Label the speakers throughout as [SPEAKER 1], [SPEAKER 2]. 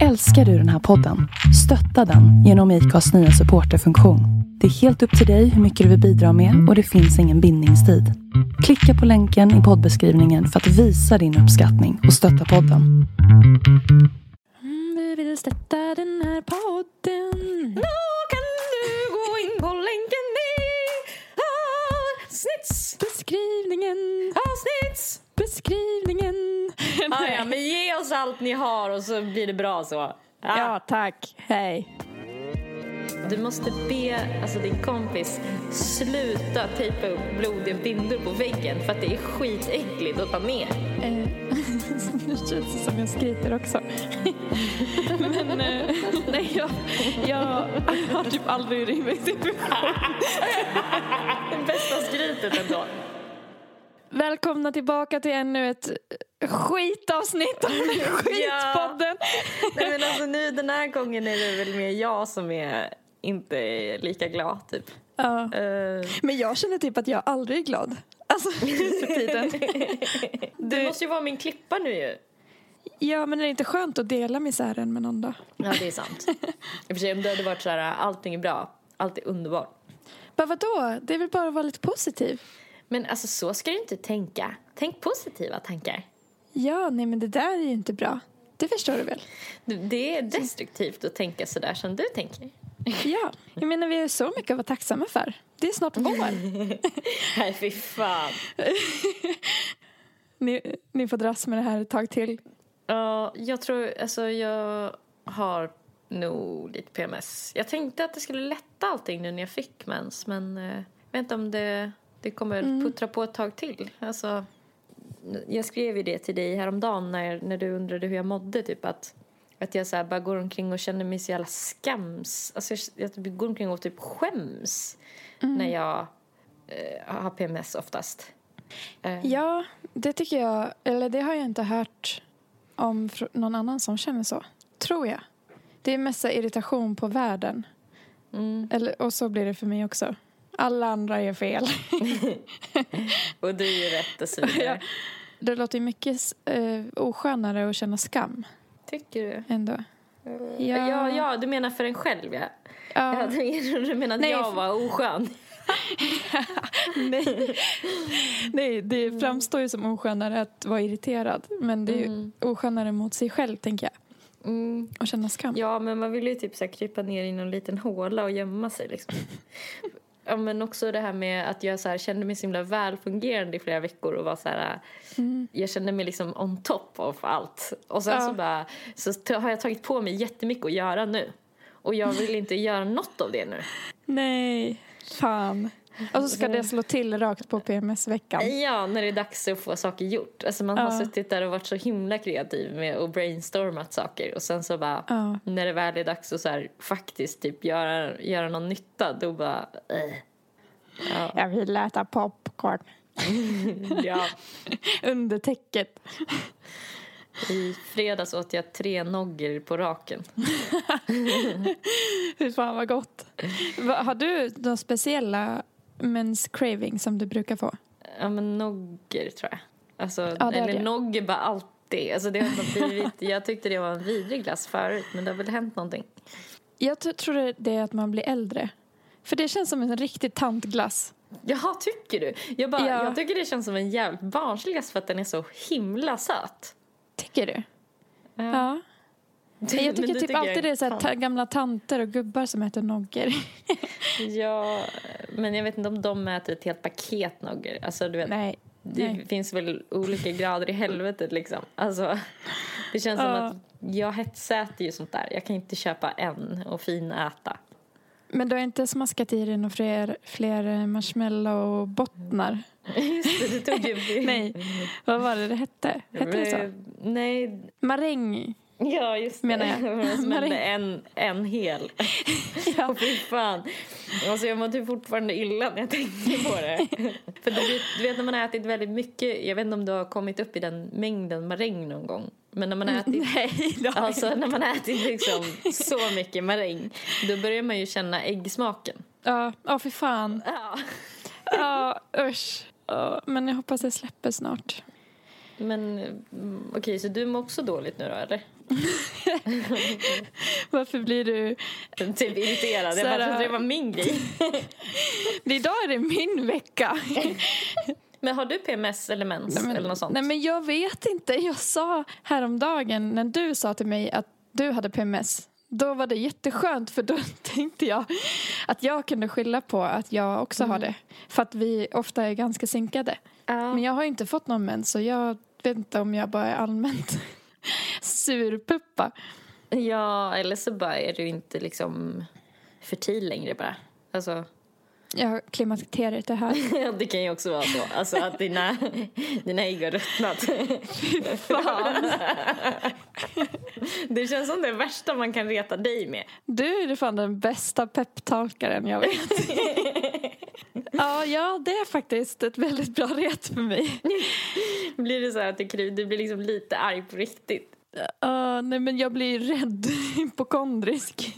[SPEAKER 1] Älskar du den här podden? Stötta den genom IKAs nya supporterfunktion. Det är helt upp till dig hur mycket du vill bidra med och det finns ingen bindningstid. Klicka på länken i poddbeskrivningen för att visa din uppskattning och stötta podden.
[SPEAKER 2] Om vi vill stötta den här podden. Då kan du gå in på länken i avsnittsbeskrivningen. Avsnittsbeskrivningen.
[SPEAKER 3] Ah, ja, men ge oss allt ni har och så blir det bra så. Ja.
[SPEAKER 2] Ja, tack. Hej.
[SPEAKER 3] Du måste be alltså, din kompis sluta tejpa upp blodiga bindor på väggen för att det är skitäckligt att ta ner.
[SPEAKER 2] Eh, nu känns det som jag skryter också. Men eh, nej, jag, jag har typ aldrig rimit depression.
[SPEAKER 3] Det bästa skrytet ändå.
[SPEAKER 2] Välkomna tillbaka till ännu ett skitavsnitt av Skitpodden.
[SPEAKER 3] Nej, men alltså, nu, den här gången är det väl mer jag som är inte är lika glad typ.
[SPEAKER 2] Ja.
[SPEAKER 3] Eh,
[SPEAKER 2] Men jag känner typ att jag aldrig är glad. Alltså, för tiden.
[SPEAKER 3] du måste ju vara min klippa nu ju.
[SPEAKER 2] Ja, men är det inte skönt att dela misären med någon då?
[SPEAKER 3] Ja, det är sant. I och för sig, om det hade varit så här, allting är bra, allt är underbart.
[SPEAKER 2] Bara vadå? Det är väl bara att vara lite positiv?
[SPEAKER 3] Men alltså så ska du inte tänka. Tänk positiva tankar.
[SPEAKER 2] Ja, nej men det där är ju inte bra. Det förstår du väl?
[SPEAKER 3] Det är destruktivt att tänka så där som du tänker.
[SPEAKER 2] Ja, jag menar vi har så mycket att vara tacksamma för. Det är snart vår.
[SPEAKER 3] Nej, fy fan.
[SPEAKER 2] Ni, ni får dras med det här ett tag till.
[SPEAKER 3] Ja, jag tror, alltså jag har nog lite PMS. Jag tänkte att det skulle lätta allting nu när jag fick mens, men eh, jag vet inte om det, det kommer puttra på ett tag till. Alltså, jag skrev ju det till dig häromdagen när, när du undrade hur jag mådde, typ att att jag så här bara går omkring och känner mig så jävla skams. Alltså jag, jag går omkring och typ skäms när jag eh, har PMS oftast. Eh,
[SPEAKER 2] Ja, det tycker jag, eller det har jag inte hört om någon annan som känner så. Tror jag. Det är mest irritation på världen.
[SPEAKER 3] Mm.
[SPEAKER 2] Eller, och så blir det för mig också. Alla andra är fel.
[SPEAKER 3] Och du är rätt och så vidare.
[SPEAKER 2] Ja. Det låter ju mycket eh, oskönare att känna skam
[SPEAKER 3] Tycker du?
[SPEAKER 2] ändå.
[SPEAKER 3] Ja. ja, ja, du menar för en själv, ja.
[SPEAKER 2] Ja.
[SPEAKER 3] du menar att
[SPEAKER 2] Nej,
[SPEAKER 3] jag var oskön?
[SPEAKER 2] Nej. Nej, det framstår ju som oskönare att vara irriterad. Men det är ju oskönare mot sig själv, tänker jag.
[SPEAKER 3] Mm.
[SPEAKER 2] Och känna skam.
[SPEAKER 3] Ja, men man vill ju typ så här krypa ner i någon liten håla och gömma sig liksom. Ja, men också det här med att jag så här, kände mig så himla välfungerande i flera veckor och var så här, jag kände mig liksom on top of allt. Och sen
[SPEAKER 2] Ja.
[SPEAKER 3] så bara, så har jag tagit på mig jättemycket att göra nu. Och jag vill inte göra något av det nu.
[SPEAKER 2] Nej, fan. Och så ska det slå till rakt på PMS-veckan.
[SPEAKER 3] Ja, när det är dags att få saker gjort. Alltså man har
[SPEAKER 2] Ja.
[SPEAKER 3] suttit där och varit så himla kreativ med att brainstormat saker och sen så bara
[SPEAKER 2] Ja.
[SPEAKER 3] när det väl är dags att så här, faktiskt typ göra, göra någon nytta då bara äh. ja,
[SPEAKER 2] Jag vill äta popcorn.
[SPEAKER 3] ja.
[SPEAKER 2] Under täcket.
[SPEAKER 3] I fredags åt jag tre nogger på raken.
[SPEAKER 2] Fy fan vad gott. Har du några speciella mens craving som du brukar få?
[SPEAKER 3] Ja men nogger tror jag. Alltså,
[SPEAKER 2] Ja,
[SPEAKER 3] eller
[SPEAKER 2] det.
[SPEAKER 3] nogger bara alltid. Alltså, det har blivit, jag tyckte det var en vidrig glass förut men det har väl hänt någonting.
[SPEAKER 2] Jag tror det är att man blir äldre. För det känns som en riktig tantglass.
[SPEAKER 3] Jaha, tycker du? Jag, bara,
[SPEAKER 2] Ja.
[SPEAKER 3] jag tycker det känns som en jävligt barnslig glass för att den är så himla söt.
[SPEAKER 2] Tycker du? Ja. Jag
[SPEAKER 3] Men
[SPEAKER 2] tycker
[SPEAKER 3] du
[SPEAKER 2] typ alltid
[SPEAKER 3] jag
[SPEAKER 2] det är så här, ta- gamla tanter och gubbar som äter nogger.
[SPEAKER 3] Ja, men jag vet inte om de äter ett helt paket nogger. Alltså, du vet,
[SPEAKER 2] Nej.
[SPEAKER 3] det
[SPEAKER 2] nej.
[SPEAKER 3] finns väl olika grader i helvetet liksom. Alltså, det känns som
[SPEAKER 2] Ja.
[SPEAKER 3] att jag hetsäter ju sånt där. Jag kan inte köpa en och finäta.
[SPEAKER 2] Men du har inte smaskat i dig några fler, fler marshmallow-bottnar?
[SPEAKER 3] Just det, du tog ju...
[SPEAKER 2] Nej. Vad var det det hette? Hette det så?
[SPEAKER 3] Nej,
[SPEAKER 2] Maräng.
[SPEAKER 3] Ja just det.
[SPEAKER 2] Menar jag.
[SPEAKER 3] Smällde
[SPEAKER 2] Maräng.
[SPEAKER 3] en, en hel.
[SPEAKER 2] Ja.
[SPEAKER 3] Åh, fy fan. Alltså, jag mår typ fortfarande illa när jag tänker på det. För du vet, du vet när man har ätit väldigt mycket, jag vet inte om du har kommit upp i den mängden maräng någon gång. Men när man har ätit,
[SPEAKER 2] Nej,
[SPEAKER 3] alltså, när man har ätit liksom så mycket maräng, då börjar man ju känna äggsmaken.
[SPEAKER 2] Ja, ja för fan.
[SPEAKER 3] Ja.
[SPEAKER 2] Ja, usch. Men jag hoppas det släpper snart.
[SPEAKER 3] Men mm, okej, så du mår också dåligt nu då eller?
[SPEAKER 2] Varför blir du...
[SPEAKER 3] Typ irriterad. Jag bara trodde det var min grej.
[SPEAKER 2] Idag är det min vecka.
[SPEAKER 3] Men har du PMS eller mens eller något sånt?
[SPEAKER 2] nej, men jag vet inte. Jag sa häromdagen när du sa till mig att du hade PMS. Då var det jätteskönt för då tänkte jag att jag kunde skylla på att jag också har det. För att vi ofta är ganska synkade.
[SPEAKER 3] Ja.
[SPEAKER 2] Men jag har inte fått någon mens så jag vet inte om jag bara är allmänt surpuppa.
[SPEAKER 3] ja, eller så bara är du inte liksom fertil längre bara. Alltså,
[SPEAKER 2] Jag har klimakteriet är här.
[SPEAKER 3] det kan ju också vara så. Alltså att dina, dina ägg har ruttnat.
[SPEAKER 2] Fan.
[SPEAKER 3] Det känns som det värsta man kan reta dig med.
[SPEAKER 2] Du är fan den bästa peptalkaren jag vet. Ja, ja, det är faktiskt ett väldigt bra ret för mig.
[SPEAKER 3] Blir det så här att du, du blir liksom lite arg på riktigt?
[SPEAKER 2] Uh, nej, men jag blir rädd, hypokondrisk.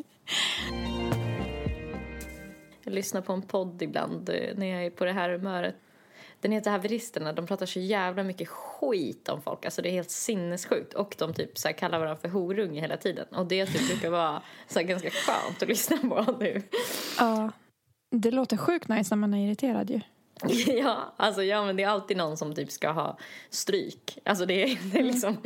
[SPEAKER 3] Jag lyssnar på en podd ibland eh, när jag är på det här humöret. Den heter Haveristerna. De pratar så jävla mycket skit om folk. Alltså det är helt sinnessjukt. Och de typ så kallar varandra för horunge hela tiden. Och det typ brukar vara så ganska skönt att lyssna på nu.
[SPEAKER 2] Ja, det låter sjukt nice när man är irriterad ju.
[SPEAKER 3] Ja, alltså ja men det är alltid någon som typ ska ha stryk. Alltså det är, det är liksom,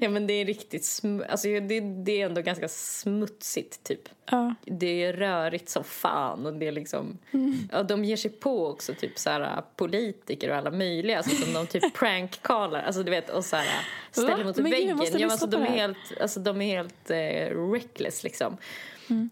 [SPEAKER 3] ja men det är riktigt sm- alltså det, det är ändå ganska smutsigt typ.
[SPEAKER 2] Ja,
[SPEAKER 3] Det är rörigt som fan och det är liksom, ja de ger sig på också typ så här politiker och alla möjliga alltså som de typ prankkallar, alltså du vet och så här ställer
[SPEAKER 2] Va?
[SPEAKER 3] mot
[SPEAKER 2] Men gud,
[SPEAKER 3] väggen.
[SPEAKER 2] måste
[SPEAKER 3] Ja, alltså, de är helt, alltså de är helt eh, reckless liksom.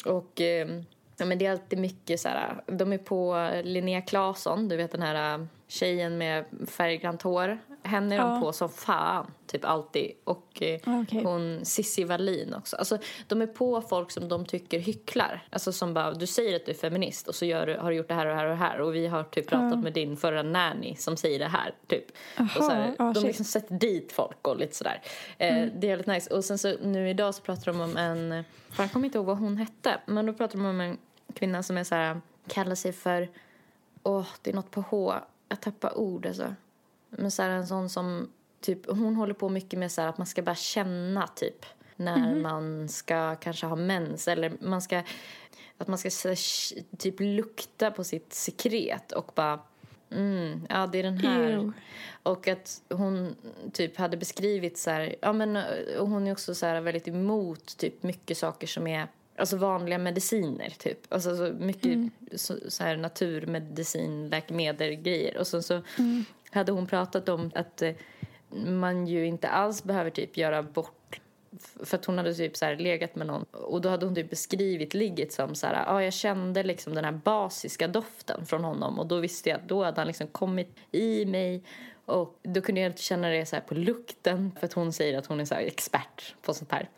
[SPEAKER 3] Och eh, ja, men det är alltid mycket så här, de är på Linnea Claesson, du vet den här eh, tjejen med färggrant hår. Henne är de
[SPEAKER 2] Ja.
[SPEAKER 3] på som fan, typ alltid. Och eh,
[SPEAKER 2] Ah, okej.
[SPEAKER 3] hon Cissi Wallin också. Alltså, de är på folk som de tycker hycklar. Alltså som bara, du säger att du är feminist och så gör har du gjort det här och det här och det här. Och vi har typ pratat med din förra nanny som säger det här. Typ. och så här,
[SPEAKER 2] ja,
[SPEAKER 3] de
[SPEAKER 2] shit.
[SPEAKER 3] liksom sätter dit folk och lite sådär. Eh, Det är väldigt nice. Och sen så nu idag så pratar de om en, för jag kommer inte ihåg vad hon hette. Men då pratar de om en kvinna som är så här, kallar sig för, åh det är något på H. Jag tappar ord alltså. Men så här, en sån som, typ, hon håller på mycket med så här, att man ska bara känna typ när man ska kanske ha mens eller man ska, att man ska här, typ lukta på sitt sekret och bara Mm, ja, det är den här.
[SPEAKER 2] Ew.
[SPEAKER 3] Och att hon typ hade beskrivit så här, ja men och hon är också så här väldigt emot typ mycket saker som är Alltså vanliga mediciner, typ. Alltså så mycket så, så här naturmedicin, läkemedel, grejer. Och sen så hade hon pratat om att eh, man ju inte alls behöver typ göra bort för att hon hade typ så här legat med någon och då hade hon typ beskrivit ligget som så här, ja ah, jag kände liksom den här basiska doften från honom och då visste jag att då hade han liksom kommit i mig och då kunde jag känna det så här på lukten för att hon säger att hon är så expert på sånt här.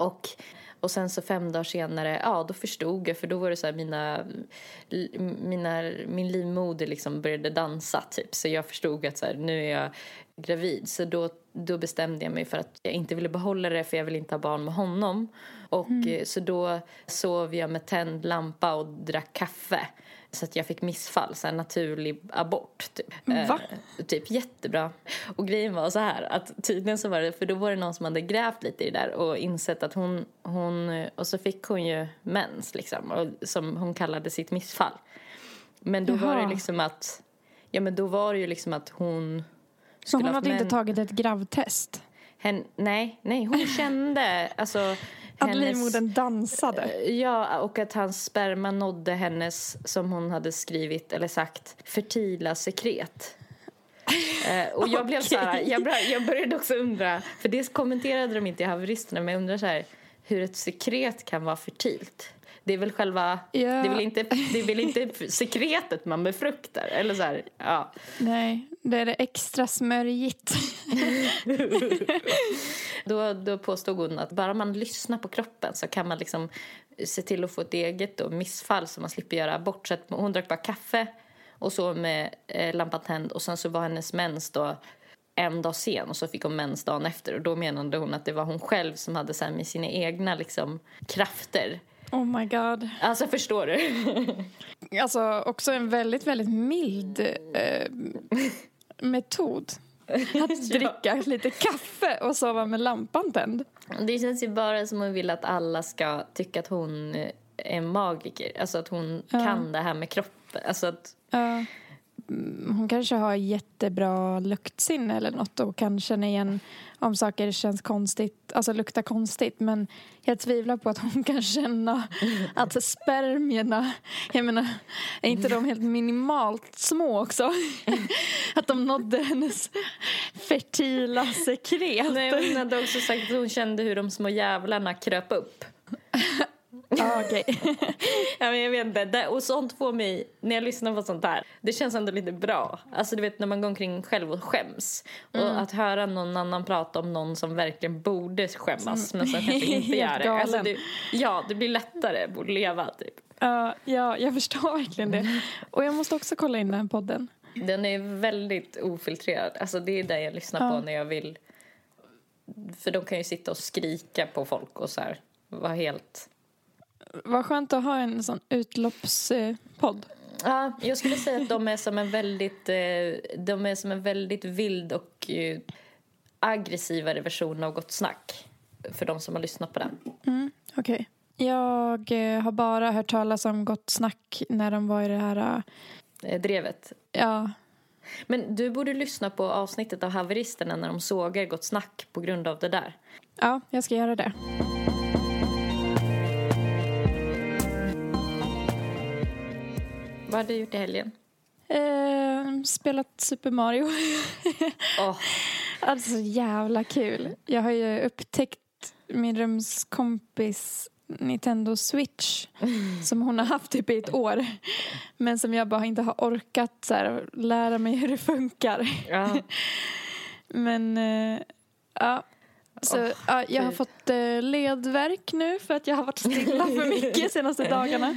[SPEAKER 3] Och, och sen så fem dagar senare, ja då förstod jag för då var det så här mina, mina min livmoder liksom började dansa typ. Så jag förstod att så här, nu är jag gravid. Så då, då bestämde jag mig för att jag inte ville behålla det för jag ville inte ha barn med honom. Och eh, så då sov jag med tänd lampa och drack kaffe så att jag fick missfall, så här naturlig abort typ. Eh, typ jättebra. Och grejen var så här att tydligen så var det, för då var det någon som hade grävt lite i det där och insett att hon, hon och så fick hon ju mens liksom, och, som hon kallade sitt missfall. Men då var
[SPEAKER 2] Jaha.
[SPEAKER 3] det liksom att, ja men då var det ju liksom att hon skulle
[SPEAKER 2] hon hade inte tagit ett gravtest?
[SPEAKER 3] Hen, nej, nej, hon kände alltså
[SPEAKER 2] Att livmodern dansade?
[SPEAKER 3] Ja, och att hans sperma nådde hennes, som hon hade skrivit eller sagt, fertila sekret. Eh, och jag blev så här, jag, bör, jag började också undra, för det kommenterade de inte i haveristerna, men jag undrar så här, hur ett sekret kan vara fertilt. Det är väl själva,
[SPEAKER 2] Ja.
[SPEAKER 3] det, är väl inte, det är väl inte sekretet man befruktar? Eller så här, ja.
[SPEAKER 2] Nej, det är det extra smörjigt.
[SPEAKER 3] Då, då påstod hon att bara man lyssnar på kroppen så kan man liksom se till att få ett eget då, missfall så man slipper göra abort. Så hon drack bara kaffe och så med eh, lampan tänd och sen så var hennes mens då en dag sen och så fick hon mens dagen efter och då menade hon att det var hon själv som hade så här med sina egna liksom krafter.
[SPEAKER 2] Oh my god.
[SPEAKER 3] Alltså förstår du?
[SPEAKER 2] Alltså också en väldigt, väldigt mild eh, metod. Att dricka lite kaffe och sova med lampan tänd.
[SPEAKER 3] Det känns ju bara som hon vill att alla ska tycka att hon är magiker. Alltså att hon
[SPEAKER 2] Ja.
[SPEAKER 3] kan det här med kroppen. Alltså att,
[SPEAKER 2] Ja. Mm, hon kanske har jättebra luktsinne eller något och kan känna igen om saker känns konstigt, alltså luktar konstigt. Men jag tvivlar på att hon kan känna att spermierna, jag menar, är inte de helt minimalt små också? Att de nådde hennes fertila sekret.
[SPEAKER 3] nej, hon hade också sagt att hon kände hur de små jävlarna kröp upp.
[SPEAKER 2] Ja, okej.
[SPEAKER 3] Ja, men jag vet inte. Det, och sånt får mig, när jag lyssnar på sånt här, det känns ändå lite bra. Alltså du vet när man går omkring själv och skäms. Och att höra någon annan prata om någon som verkligen borde skämmas men som kanske inte gör det. Alltså, det. Ja, det blir lättare att leva typ.
[SPEAKER 2] Ja, ja, jag förstår verkligen det. Och jag måste också kolla in den här podden.
[SPEAKER 3] Den är väldigt ofiltrerad. Alltså det är det jag lyssnar
[SPEAKER 2] Ja.
[SPEAKER 3] på när jag vill. För de kan ju sitta och skrika på folk och så här vara helt...
[SPEAKER 2] Vad skönt att ha en sån utloppspodd.
[SPEAKER 3] Ja, jag skulle säga att de är som en väldigt, eh, de är som en väldigt vild och eh, aggressivare version av Gott Snack. För de som har lyssnat på den.
[SPEAKER 2] Mm, Okej. Jag eh, har bara hört talas om Gott Snack när de var i det här...
[SPEAKER 3] drevet.
[SPEAKER 2] Ja,
[SPEAKER 3] Men du borde lyssna på avsnittet av Haveristerna när de sågar Gott Snack på grund av det där.
[SPEAKER 2] ja, jag ska göra det.
[SPEAKER 3] Har du gjort i helgen?
[SPEAKER 2] Eh, spelat Super Mario.
[SPEAKER 3] Åh,
[SPEAKER 2] alltså så jävla kul. Jag har ju upptäckt min rumskompis Nintendo Switch som hon har haft typ i ett år. Men som jag bara inte har orkat så här, lära mig hur det funkar.
[SPEAKER 3] ja.
[SPEAKER 2] Men eh, ja. Så,
[SPEAKER 3] Åh,
[SPEAKER 2] ja, jag har fått eh, ledvärk nu för att jag har varit stilla för mycket de senaste dagarna.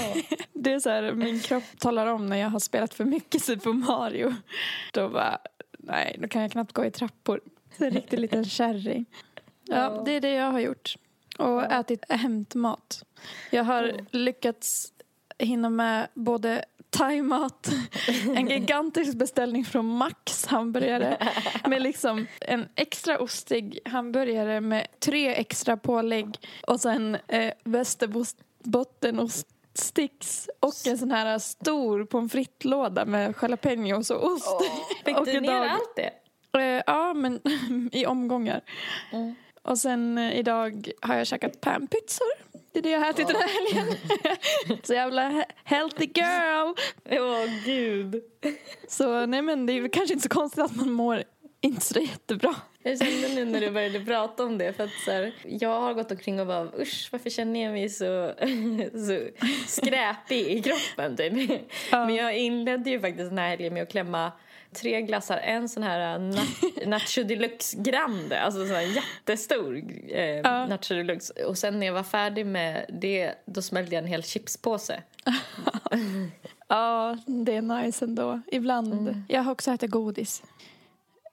[SPEAKER 2] Det är så här, min kropp talar om när jag har spelat för mycket Super Mario. Då bara, nej, då kan jag knappt gå i trappor. Så en riktig liten kärring. Ja, det är det jag har gjort. Och ätit hämtmat. Jag har lyckats hinna med både thaimat, en gigantisk beställning från Max hamburgare med liksom en extra ostig hamburgare med tre extra pålägg och sen eh, västerbottenoststicks och en sån här stor pommes frites-låda med jalapenos och ost.
[SPEAKER 3] Fick
[SPEAKER 2] Och
[SPEAKER 3] du ner allt det?
[SPEAKER 2] Eh, ja, men i omgångar.
[SPEAKER 3] Mm.
[SPEAKER 2] Och sen eh, idag har jag käkat panpizzor. Det är det jag har ätit den här helgen. Så jävla he- healthy girl.
[SPEAKER 3] Åh, gud.
[SPEAKER 2] Så nej men det är väl kanske inte så konstigt att man mår inte så jättebra.
[SPEAKER 3] Jag kände nu när du började prata om det för att så här, jag har gått omkring och bara usch varför känner jag mig så, så skräpig i kroppen typ.
[SPEAKER 2] Ja.
[SPEAKER 3] Men jag inledde ju faktiskt den här helgen med att klämma tre glassar, en sån här na- Nacho Deluxe Grande, alltså sån här jättestor eh,
[SPEAKER 2] Ja.
[SPEAKER 3] Nacho Deluxe. Och sen när jag var färdig med det, då smällde jag en hel chipspåse.
[SPEAKER 2] Ja, det är nice ändå. Ibland.
[SPEAKER 3] Mm.
[SPEAKER 2] Jag har också ätit godis.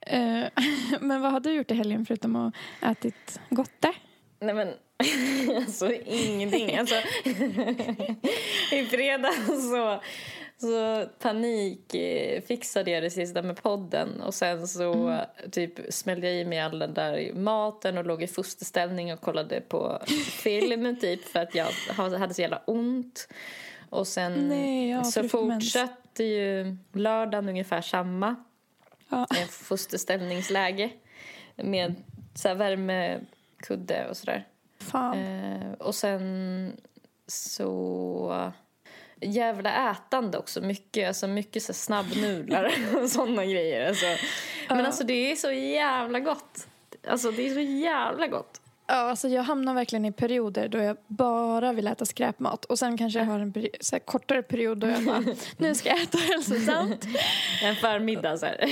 [SPEAKER 2] Eh, men vad har du gjort i helgen förutom att ätit gotte?
[SPEAKER 3] Nej men, alltså ingenting. Alltså, I fredags så, så panik eh, fixade jag det sista med podden och sen så typ smällde jag i mig all den där maten och låg i fosterställning och kollade på film typ för att jag ha- hade så jävla ont. Och sen
[SPEAKER 2] Nej, ja,
[SPEAKER 3] så fortsatte ju lördagen ungefär samma
[SPEAKER 2] Ja.
[SPEAKER 3] fosterställningsläge med så här värmekudde och sådär.
[SPEAKER 2] Fan.
[SPEAKER 3] Eh, och sen så jävla ätande också. Mycket, alltså mycket så snabbnudlar och sådana grejer. Alltså. Men
[SPEAKER 2] Ja.
[SPEAKER 3] alltså det är så jävla gott. Alltså det är så jävla gott.
[SPEAKER 2] Ja, alltså jag hamnar verkligen i perioder då jag bara vill äta skräpmat. Och sen kanske jag har en peri- så kortare period då jag bara, nu ska jag äta hälsosamt.
[SPEAKER 3] En förmiddag så här.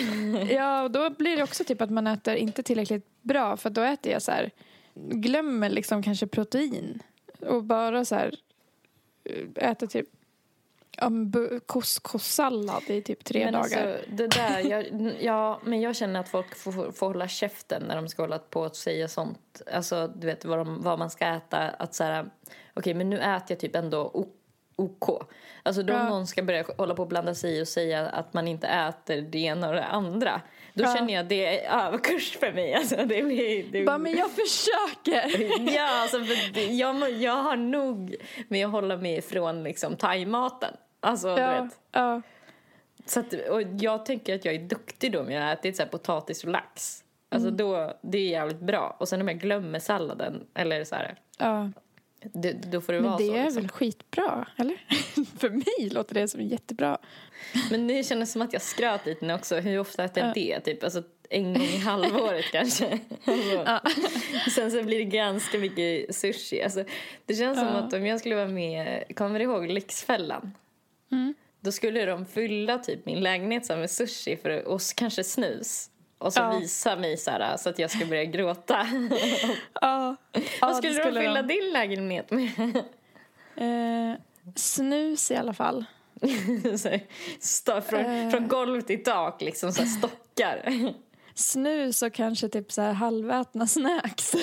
[SPEAKER 2] Ja, och då blir det också typ att man äter inte tillräckligt bra. För då äter jag så här, glömmer liksom kanske protein. Och bara så här, äh, äter typ couscous-sallad i typ tre
[SPEAKER 3] men
[SPEAKER 2] dagar.
[SPEAKER 3] Alltså, det där, jag, ja, men jag känner att folk får, får hålla käften när de ska hålla på att säga sånt. Alltså, du vet vad, de, vad man ska äta. Att så här, okej, men nu äter jag typ ändå OK. Alltså då
[SPEAKER 2] Ja.
[SPEAKER 3] någon ska börja hålla på och blanda sig i och säga att man inte äter det ena och det andra. Då
[SPEAKER 2] Ja.
[SPEAKER 3] känner jag att det är överkurs för mig. Alltså det blir, det,
[SPEAKER 2] Bara, men jag försöker.
[SPEAKER 3] Ja, alltså jag, jag har nog med att hålla mig ifrån liksom thaimaten. Alltså, du
[SPEAKER 2] Ja,
[SPEAKER 3] vet.
[SPEAKER 2] ja.
[SPEAKER 3] Så att, och jag tänker att jag är duktig då om jag har ätit så här potatis och lax. Alltså
[SPEAKER 2] Mm.
[SPEAKER 3] då, det är jävligt bra. Och sen om jag glömmer salladen eller så här,
[SPEAKER 2] ja.
[SPEAKER 3] Det, då får det
[SPEAKER 2] Men
[SPEAKER 3] vara
[SPEAKER 2] det
[SPEAKER 3] så.
[SPEAKER 2] är
[SPEAKER 3] Liksom.
[SPEAKER 2] väl skitbra, eller? För mig låter det som jättebra.
[SPEAKER 3] Men det kändes som att jag skröt lite nu också. Hur ofta äter jag
[SPEAKER 2] Ja.
[SPEAKER 3] det? Typ alltså en gång i halvåret kanske. Alltså. Sen så blir det ganska mycket sushi. Alltså, det känns som
[SPEAKER 2] Ja.
[SPEAKER 3] att om jag skulle vara med, kommer du ihåg Lyxfällan?
[SPEAKER 2] Mm.
[SPEAKER 3] Då skulle de fylla typ min lägenhet med sushi för, och kanske snus. Och så
[SPEAKER 2] Ja.
[SPEAKER 3] visa mig så, här, så att jag ska börja gråta.
[SPEAKER 2] Ja,
[SPEAKER 3] Vad skulle, de fylla din lägenhet med?
[SPEAKER 2] Eh, snus i alla fall.
[SPEAKER 3] så från,
[SPEAKER 2] Eh.
[SPEAKER 3] från golv till tak, liksom så här, stockar.
[SPEAKER 2] Snus och kanske typ så här halvätna snacks.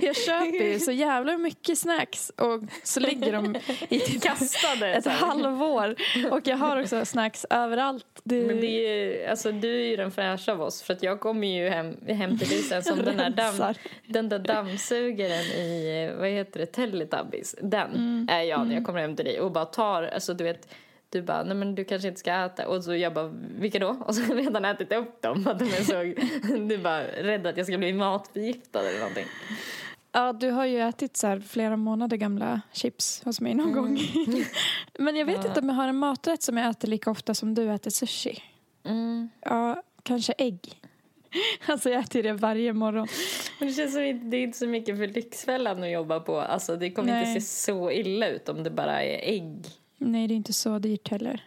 [SPEAKER 2] jag köper ju så jävla mycket snacks och så ligger de i typ
[SPEAKER 3] Kastade.
[SPEAKER 2] ett
[SPEAKER 3] här.
[SPEAKER 2] halvår. Och jag har också snacks överallt. Det,
[SPEAKER 3] Men det är ju, alltså du är ju den fräscha av oss för att jag kommer ju hem, hem till dig sen som den där, damm, den där dammsugaren i, vad heter det, Teletubbies. Den är jag när jag kommer hem till dig och bara tar, alltså du vet, du bara, nej men du kanske inte ska äta. Och så jag bara, vilka då? Och så har jag redan ätit upp dem. Att de är så, du bara rädd att jag ska bli matförgiftad eller någonting.
[SPEAKER 2] Ja, du har ju ätit så här flera månader gamla chips hos mig någon gång. Men jag vet
[SPEAKER 3] Ja.
[SPEAKER 2] inte om jag har en maträtt som jag äter lika ofta som du äter sushi.
[SPEAKER 3] Mm.
[SPEAKER 2] Ja, kanske ägg. Alltså jag äter det varje morgon.
[SPEAKER 3] Men det känns som det är inte så mycket för Lyxfällan att jobba på. Alltså det kommer
[SPEAKER 2] Nej.
[SPEAKER 3] inte se så illa ut om det bara är ägg.
[SPEAKER 2] Nej, det är inte så dyrt heller.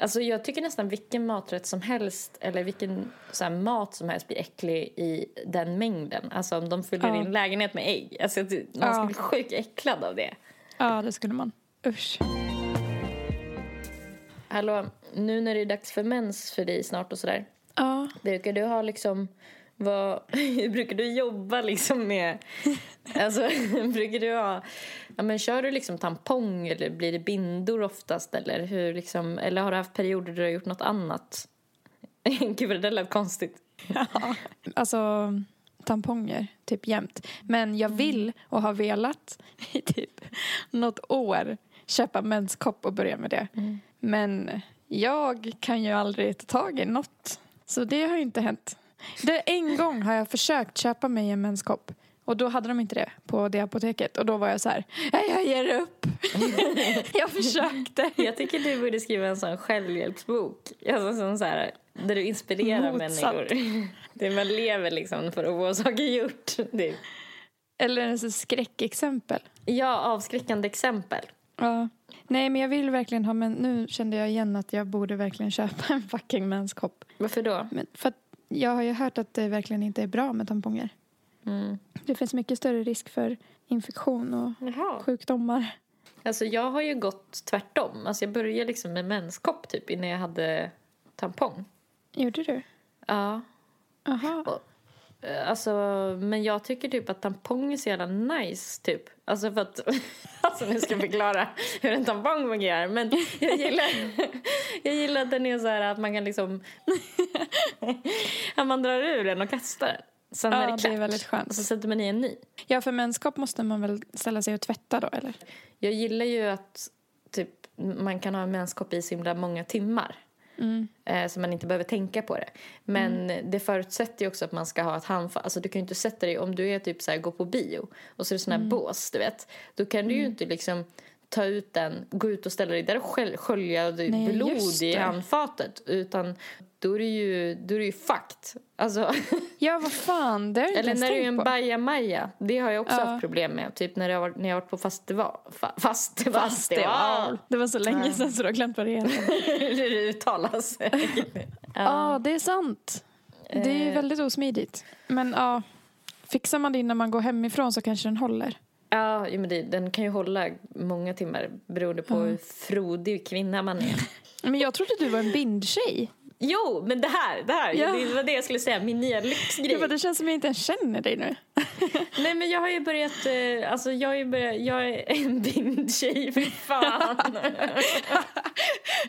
[SPEAKER 3] Alltså jag tycker nästan vilken maträtt som helst eller vilken så mat som helst blir äcklig i den mängden. Alltså om de fyller
[SPEAKER 2] Ja.
[SPEAKER 3] din lägenhet med ägg. Alltså man
[SPEAKER 2] Ja.
[SPEAKER 3] skulle bli sjukt äcklad av det.
[SPEAKER 2] Ja, det skulle man. Usch.
[SPEAKER 3] Hallå, nu när det är dags för mens för dig snart och sådär.
[SPEAKER 2] Ja,
[SPEAKER 3] Brukar du ha liksom, vad, hur brukar du jobba liksom med, alltså brukar du ha, ja men kör du liksom tampong eller blir det bindor oftast eller hur liksom, eller har du haft perioder där du har gjort något annat? Gud det där lät konstigt.
[SPEAKER 2] alltså tamponger typ jämt. Men jag vill och har velat i typ något år köpa menskopp och börja med det. Men jag kan ju aldrig ta tag i något. Så det har ju inte hänt. Det, en gång har jag försökt köpa mig en menskopp. Och då hade de inte det på det apoteket. Och då var jag så här, "Nej, jag ger upp. jag försökte.
[SPEAKER 3] Jag tycker du borde skriva en sån självhjälpsbok. Alltså sån så här, där du inspirerar
[SPEAKER 2] Motsatt.
[SPEAKER 3] människor. Det man lever liksom för att få saker gjort. Det.
[SPEAKER 2] Eller en sån skräckexempel.
[SPEAKER 3] Ja, avskräckande exempel.
[SPEAKER 2] Ja. Nej, men jag vill verkligen ha, men nu kände jag igen att jag borde verkligen köpa en fucking menskopp.
[SPEAKER 3] Varför då?
[SPEAKER 2] Men för att jag har ju hört att det verkligen inte är bra med tamponger.
[SPEAKER 3] Mm.
[SPEAKER 2] Det finns mycket större risk för infektion och
[SPEAKER 3] Jaha.
[SPEAKER 2] sjukdomar.
[SPEAKER 3] Alltså jag har ju gått tvärtom. Alltså jag började liksom med menskopp typ innan jag hade tampong.
[SPEAKER 2] Gjorde du?
[SPEAKER 3] Ja.
[SPEAKER 2] Aha.
[SPEAKER 3] Eh, Alltså, men jag tycker typ att tampong är så jävla nice typ. Alltså för att, alltså nu ska jag förklara hur en tampong fungerar. Men jag gillar, jag gillar att den är så här att man kan liksom, att man drar ur den och kastar den. Sen
[SPEAKER 2] Ja,
[SPEAKER 3] är det
[SPEAKER 2] det
[SPEAKER 3] klart.
[SPEAKER 2] är väldigt skönt.
[SPEAKER 3] Och så sätter man i en ny.
[SPEAKER 2] Ja, för menskopp måste man väl ställa sig och tvätta då, eller?
[SPEAKER 3] Jag gillar ju att typ, man kan ha en menskopp i så himla många timmar.
[SPEAKER 2] Mm.
[SPEAKER 3] Eh, så man inte behöver tänka på det. Men det förutsätter ju också att man ska ha ett handfat. Alltså du kan ju inte sätta dig, om du är typ så här, går på bio och så är det sån här bås, du vet. Då kan du ju inte liksom ta ut den, gå ut och ställa dig där och skölj, skölja det
[SPEAKER 2] Nej,
[SPEAKER 3] blod i
[SPEAKER 2] det.
[SPEAKER 3] handfatet. Utan då är det ju, då är det ju fucked. Alltså,
[SPEAKER 2] Ja, vad fan, det har
[SPEAKER 3] eller när du är en bajamaja. Det har jag också
[SPEAKER 2] Ja.
[SPEAKER 3] haft problem med. Typ när jag, var, när jag varit på festival. Fa, festival.
[SPEAKER 2] Festival. Det var så länge sedan så du har glömt vad det heter.
[SPEAKER 3] Hur det uttalas.
[SPEAKER 2] Ja, det är sant. Det är ju
[SPEAKER 3] Eh.
[SPEAKER 2] väldigt osmidigt. Men ja, fixar man det innan man går hemifrån så kanske den håller.
[SPEAKER 3] Ja, men det, den kan ju hålla många timmar beroende på hur frodig kvinna man är.
[SPEAKER 2] Men jag trodde du var en bindtjej.
[SPEAKER 3] Jo, men det här, det här.
[SPEAKER 2] Ja.
[SPEAKER 3] Det var det jag skulle säga, min nya lyxgrej.
[SPEAKER 2] Det, bara, det känns som jag inte ens känner dig nu.
[SPEAKER 3] Nej men jag har ju börjat, eh, alltså jag har ju börjat, jag är en bindtjej, fy fan.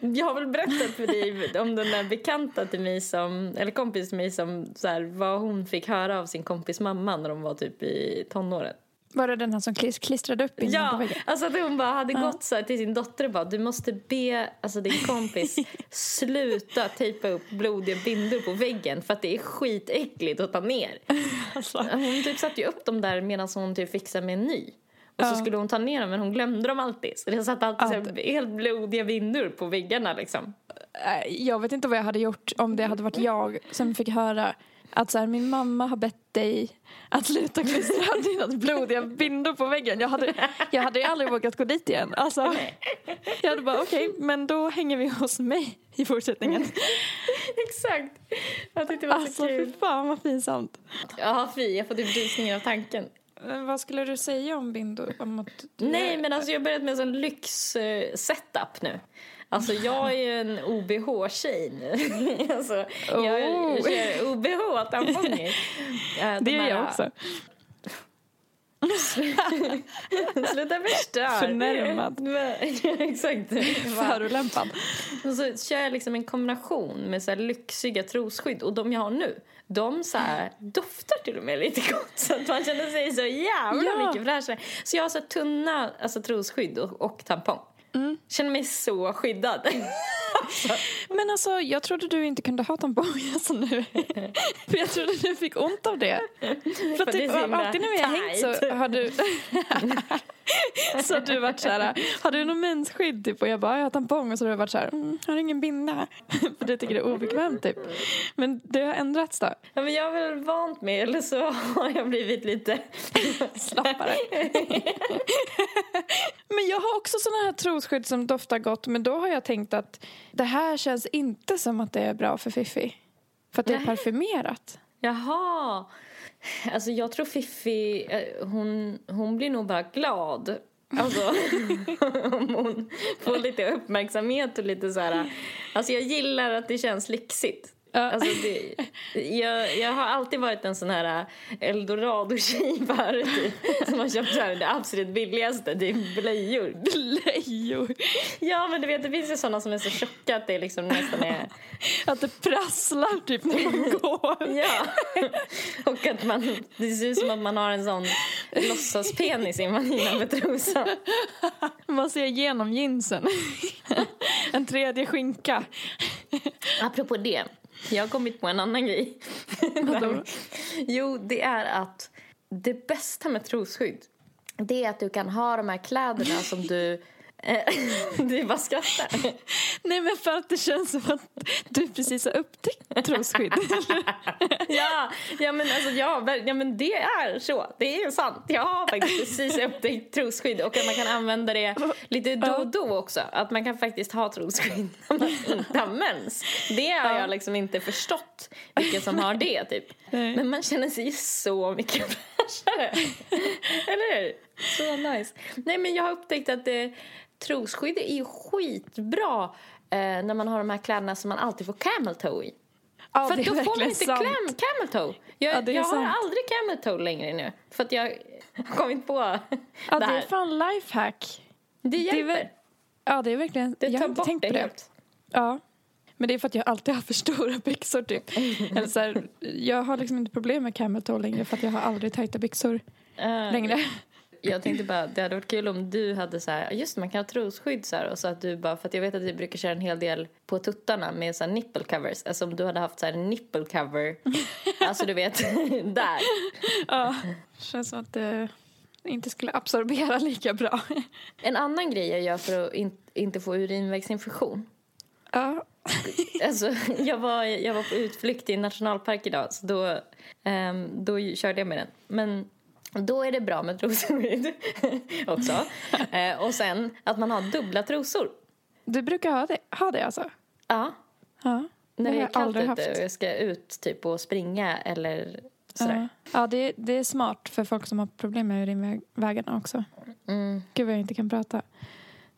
[SPEAKER 3] jag har väl berättat för dig om den där bekanta till mig som, eller kompis till mig som så här, vad hon fick höra av sin kompis mamma när de var typ i tonåren.
[SPEAKER 2] Var det den här som klis- klistrade upp på
[SPEAKER 3] Ja,
[SPEAKER 2] väggen?
[SPEAKER 3] alltså att hon bara hade
[SPEAKER 2] Ja.
[SPEAKER 3] gått så till sin dotter och bara du måste be alltså din kompis sluta tejpa upp blodiga bindor på väggen för att det är skitäckligt att ta ner.
[SPEAKER 2] Alltså.
[SPEAKER 3] Hon typ satte ju upp dem där medan hon typ fixade med en ny. Och så
[SPEAKER 2] Ja.
[SPEAKER 3] skulle hon ta ner dem men hon glömde dem alltid. Så det satt alltid
[SPEAKER 2] Alltid.
[SPEAKER 3] helt blodiga bindor på väggarna liksom.
[SPEAKER 2] Äh, Jag vet inte vad jag hade gjort om det hade varit jag som fick höra att så här, min mamma har bett dig att sluta klistra dina blodiga bindor på väggen. Jag hade, jag hade ju aldrig vågat gå dit igen. Alltså, jag hade bara okej, men då hänger vi hos mig i fortsättningen.
[SPEAKER 3] Exakt. Jag tyckte det var
[SPEAKER 2] Alltså
[SPEAKER 3] så
[SPEAKER 2] fy
[SPEAKER 3] kul.
[SPEAKER 2] fan vad pinsamt.
[SPEAKER 3] Ja fy, jag får typ rysningar av tanken.
[SPEAKER 2] Men vad skulle du säga om bindor? Om att.
[SPEAKER 3] Nej men alltså jag har börjat med en sån lyx-setup nu. Alltså jag är ju en OBH-tjej nu. alltså, jag, jag OBH-tamponger. Eh, de
[SPEAKER 2] Det gör jag också.
[SPEAKER 3] Sluta förstöra.
[SPEAKER 2] Förnärmad.
[SPEAKER 3] exakt.
[SPEAKER 2] Förolämpad.
[SPEAKER 3] Och så kör jag liksom en kombination med så lyxiga trosskydd. Och de jag har nu, de så här doftar till och med lite gott. Så att man känner sig så jävla
[SPEAKER 2] Ja.
[SPEAKER 3] mycket fräschare. Så jag har så tunna alltså, trosskydd och, och tampong.
[SPEAKER 2] Mm.
[SPEAKER 3] Känner mig så skyddad.
[SPEAKER 2] Men alltså, jag trodde du inte kunde ha tamponger alltså nu. För jag trodde du fick ont av det. För
[SPEAKER 3] För det
[SPEAKER 2] typ,
[SPEAKER 3] så himla
[SPEAKER 2] alltid när vi har hängt så har du... så du varit så här, har du något mensskydd typ? Och jag bara, jag har tampong. Och så har du varit så här, mm, har du ingen binda? För du tycker det är obekvämt typ. Men det har ändrats då.
[SPEAKER 3] Ja, men jag har väl vant mig, eller så har jag blivit lite...
[SPEAKER 2] Slappare. men jag har också såna här trosskydd som doftar gott. Men då har jag tänkt att det här känns inte som att det är bra för Fifi. För att det är parfymerat.
[SPEAKER 3] Jaha. Alltså jag tror Fiffi, eh, hon, hon blir nog bara glad. Alltså om hon får lite uppmärksamhet och lite så här. Eh, alltså jag gillar att det känns lyxigt. Alltså det, jag, jag har alltid varit en sån här eldorado-tjej förut, typ, som har köpt så här det absolut billigaste, typ blöjor.
[SPEAKER 2] Blöjor.
[SPEAKER 3] Ja men du vet det finns ju såna som är så tjocka att det liksom nästan är
[SPEAKER 2] Att det prasslar typ när man går.
[SPEAKER 3] Ja, och att man, det ser ut som att man har en sån låtsaspenis innanför trosan.
[SPEAKER 2] Man ser igenom jeansen. En tredje skinka.
[SPEAKER 3] Apropå det, jag har kommit på en annan grej. Jo, det är att det bästa med trosskydd det är att du kan ha de här kläderna som du... Eh, du bara skrattar.
[SPEAKER 2] Nej men för att det känns som att du precis har upptäckt trosskydd.
[SPEAKER 3] Ja, ja, men alltså, ja, ja, men det är så. Det är sant. Jag har faktiskt precis upptäckt trosskydd och att man kan använda det lite då och då också. Att man kan faktiskt ha trosskydd när man inte har mens. Det har
[SPEAKER 2] Ja.
[SPEAKER 3] jag liksom inte förstått vilka som har det typ. Men man känner sig ju så mycket fräschare. Eller hur? Så nice. Nej men jag har upptäckt att eh, trosskydd är ju skitbra eh, när man har de här kläderna som man alltid får camel toe i.
[SPEAKER 2] Ja,
[SPEAKER 3] För
[SPEAKER 2] det
[SPEAKER 3] då får man inte
[SPEAKER 2] sant.
[SPEAKER 3] clam, camel toe. Jag,
[SPEAKER 2] Ja, det
[SPEAKER 3] jag har aldrig camel toe längre nu. För att jag har kommit på
[SPEAKER 2] Ja,
[SPEAKER 3] det
[SPEAKER 2] det
[SPEAKER 3] här.
[SPEAKER 2] är fan lifehack.
[SPEAKER 3] Det
[SPEAKER 2] Det är
[SPEAKER 3] hjälper.
[SPEAKER 2] Ja, det är verkligen...
[SPEAKER 3] det
[SPEAKER 2] jag har inte tänkt
[SPEAKER 3] det
[SPEAKER 2] på det.
[SPEAKER 3] helt.
[SPEAKER 2] Ja. Men det är för att jag alltid har för stora byxor typ. Eller så här, jag har liksom inte problem med camel toe längre för att jag har aldrig tajta byxor
[SPEAKER 3] Eh,
[SPEAKER 2] längre.
[SPEAKER 3] Jag tänkte bara, det hade varit kul om du hade så här, just man kan ha trosskydd så här och så att du bara, för att jag vet att du brukar köra en hel del på tuttarna med så här nipple covers. Alltså om du hade haft så här nipple cover, alltså du vet, där.
[SPEAKER 2] Ja, känns som att det inte skulle absorbera lika bra.
[SPEAKER 3] En annan grej jag gör för att in, inte få urinvägsinfektion.
[SPEAKER 2] Ja,
[SPEAKER 3] Alltså, jag, var, jag var på utflykt i en nationalpark idag så då, ehm, då körde jag med den. Men då är det bra med trosskydd också. Eh, och sen att man har dubbla trosor.
[SPEAKER 2] du brukar ha det, ha det alltså?
[SPEAKER 3] Ja,
[SPEAKER 2] Ja,
[SPEAKER 3] när
[SPEAKER 2] det
[SPEAKER 3] är kallt ute
[SPEAKER 2] haft.
[SPEAKER 3] och jag ska ut typ och springa eller sådär.
[SPEAKER 2] Ja, ja det, det är smart för folk som har problem med urinvägarna också.
[SPEAKER 3] Mm.
[SPEAKER 2] Gud vad jag inte kan prata.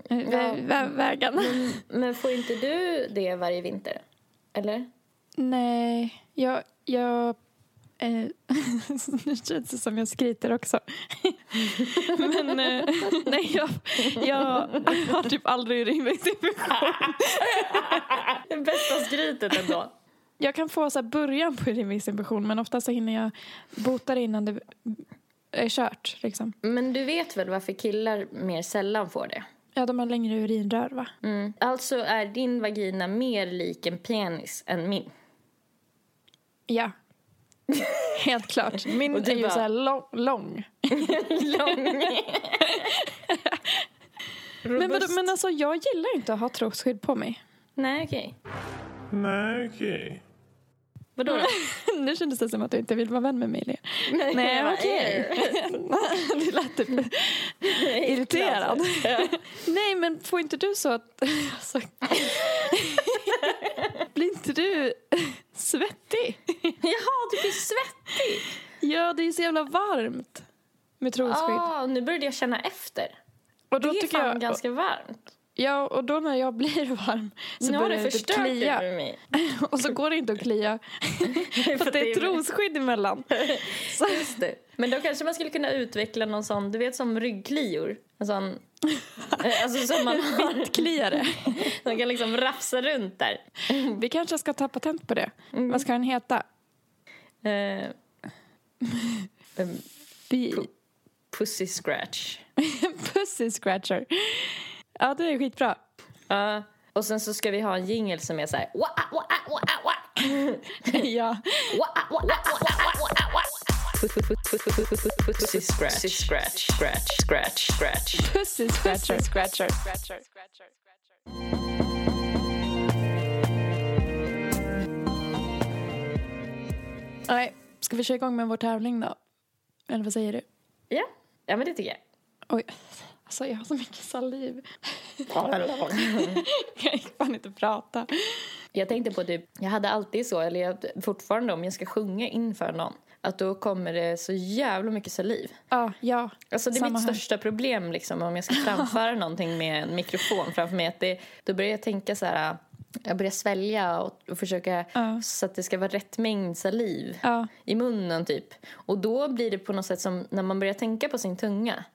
[SPEAKER 2] Eh,
[SPEAKER 3] Ja.
[SPEAKER 2] vä- vä- vägarna.
[SPEAKER 3] Men får inte du det varje vinter? Eller?
[SPEAKER 2] Nej, jag... jag eh, nu känns det som jag skryter också. Men eh, nej, jag, jag har typ aldrig urinvägsinfektion.
[SPEAKER 3] Det bästa skrytet ändå.
[SPEAKER 2] Jag kan få så här början på urinvägsinfektion men ofta så hinner jag bota det innan det är kört. Liksom.
[SPEAKER 3] Men du vet väl varför killar mer sällan får det?
[SPEAKER 2] Ja, de har längre urinrör va?
[SPEAKER 3] Mm. Alltså är din vagina mer lik en penis än min.
[SPEAKER 2] Ja. Helt klart. Min är ju
[SPEAKER 3] bara-
[SPEAKER 2] så här lång. lång.
[SPEAKER 3] Lång.
[SPEAKER 2] Men, vadå, men alltså jag gillar inte att ha trosskydd på mig.
[SPEAKER 3] Nej, okej.
[SPEAKER 4] Nej, okej.
[SPEAKER 3] Vadå då?
[SPEAKER 2] nu kändes det som att du inte vill vara vän med mig.
[SPEAKER 3] Nej,
[SPEAKER 2] Nej, okej. Du lät typ irriterad. Nej, men får inte du så att... Alltså, blir inte du svettig?
[SPEAKER 3] Jaha, du blir svettig.
[SPEAKER 2] Ja, det är så jävla varmt med trosskydd.
[SPEAKER 3] Ah, nu började jag känna efter.
[SPEAKER 2] och
[SPEAKER 3] Det
[SPEAKER 2] då
[SPEAKER 3] är
[SPEAKER 2] tycker
[SPEAKER 3] fan
[SPEAKER 2] jag,
[SPEAKER 3] ganska varmt.
[SPEAKER 2] Ja, och då när jag blir varm så
[SPEAKER 3] nu
[SPEAKER 2] börjar
[SPEAKER 3] du
[SPEAKER 2] det typ
[SPEAKER 3] det
[SPEAKER 2] klia.
[SPEAKER 3] för mig.
[SPEAKER 2] Och så går det inte att klia för att det är trosskydd emellan. Så,
[SPEAKER 3] Just det. Men då kanske man skulle kunna utveckla någon sån, du vet som ryggklior. En sån, alltså som man har,
[SPEAKER 2] kliare.
[SPEAKER 3] man kan liksom rafsa runt där.
[SPEAKER 2] Vi kanske ska ta patent på det.
[SPEAKER 3] Mm.
[SPEAKER 2] Vad ska den heta?
[SPEAKER 3] Eh, em,
[SPEAKER 2] Vi...
[SPEAKER 3] pussy scratch.
[SPEAKER 2] Pussy scratcher. Ja, det är skitbra.
[SPEAKER 3] Ja. och sen så ska vi ha en jingle som är så här...
[SPEAKER 2] Ja.
[SPEAKER 3] Wa, wa, wa, wa, wa, wa, wa. Pussy scratch, scratch, scratch, scratch, scratch.
[SPEAKER 2] Pussy scratcher. scratcher. Nej, ska vi köra igång med vår tävling då? Eller vad säger du?
[SPEAKER 3] Ja, ja men det tycker jag.
[SPEAKER 2] Oj, alltså jag har så mycket saliv. jag kan fan inte prata.
[SPEAKER 3] Jag tänkte på typ, jag hade alltid så, eller jag, fortfarande om jag ska sjunga inför någon, att då kommer det så jävla mycket saliv.
[SPEAKER 2] Ja, ja.
[SPEAKER 3] Alltså det är mitt
[SPEAKER 2] här.
[SPEAKER 3] största problem liksom, om jag ska framföra någonting med en mikrofon framför mig. Att det, då börjar jag tänka så här, jag börjar svälja och, och försöka
[SPEAKER 2] Ja.
[SPEAKER 3] så att det ska vara rätt mängd saliv
[SPEAKER 2] Ja.
[SPEAKER 3] i munnen typ. Och då blir det på något sätt som när man börjar tänka på sin tunga.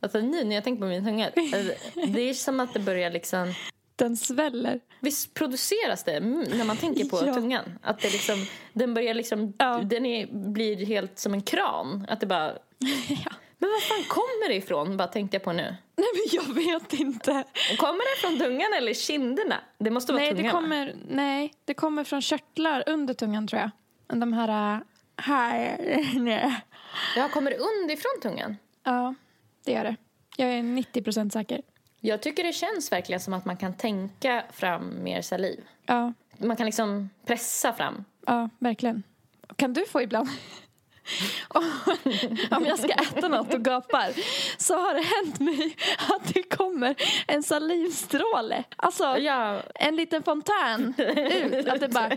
[SPEAKER 3] Alltså nu när jag tänker på min tunga, alltså, det är som att det börjar liksom
[SPEAKER 2] Den sväller.
[SPEAKER 3] Visst produceras det mm, när man tänker på
[SPEAKER 2] Ja.
[SPEAKER 3] tungan? Att det liksom, den börjar liksom,
[SPEAKER 2] Ja.
[SPEAKER 3] den är, blir helt som en kran. Att det bara,
[SPEAKER 2] ja.
[SPEAKER 3] men var fan kommer det ifrån? Bara tänkte jag på nu.
[SPEAKER 2] Nej, men jag vet inte.
[SPEAKER 3] Kommer det från tungan eller kinderna? Det måste vara
[SPEAKER 2] Nej
[SPEAKER 3] tungan
[SPEAKER 2] det, kommer, nej, det kommer från körtlar under tungan tror jag. De här äh, här nere.
[SPEAKER 3] Ja, kommer det underifrån tungan?
[SPEAKER 2] Ja, det gör det. Jag är 90 procent säker.
[SPEAKER 3] Jag tycker det känns verkligen som att man kan tänka fram mer saliv.
[SPEAKER 2] Ja,
[SPEAKER 3] Man kan liksom pressa fram.
[SPEAKER 2] ja, verkligen. Kan du få ibland? Om jag ska äta något och gapar så har det hänt mig att det kommer en salivstråle. Alltså
[SPEAKER 3] Ja,
[SPEAKER 2] en liten fontän ut. Att det bara...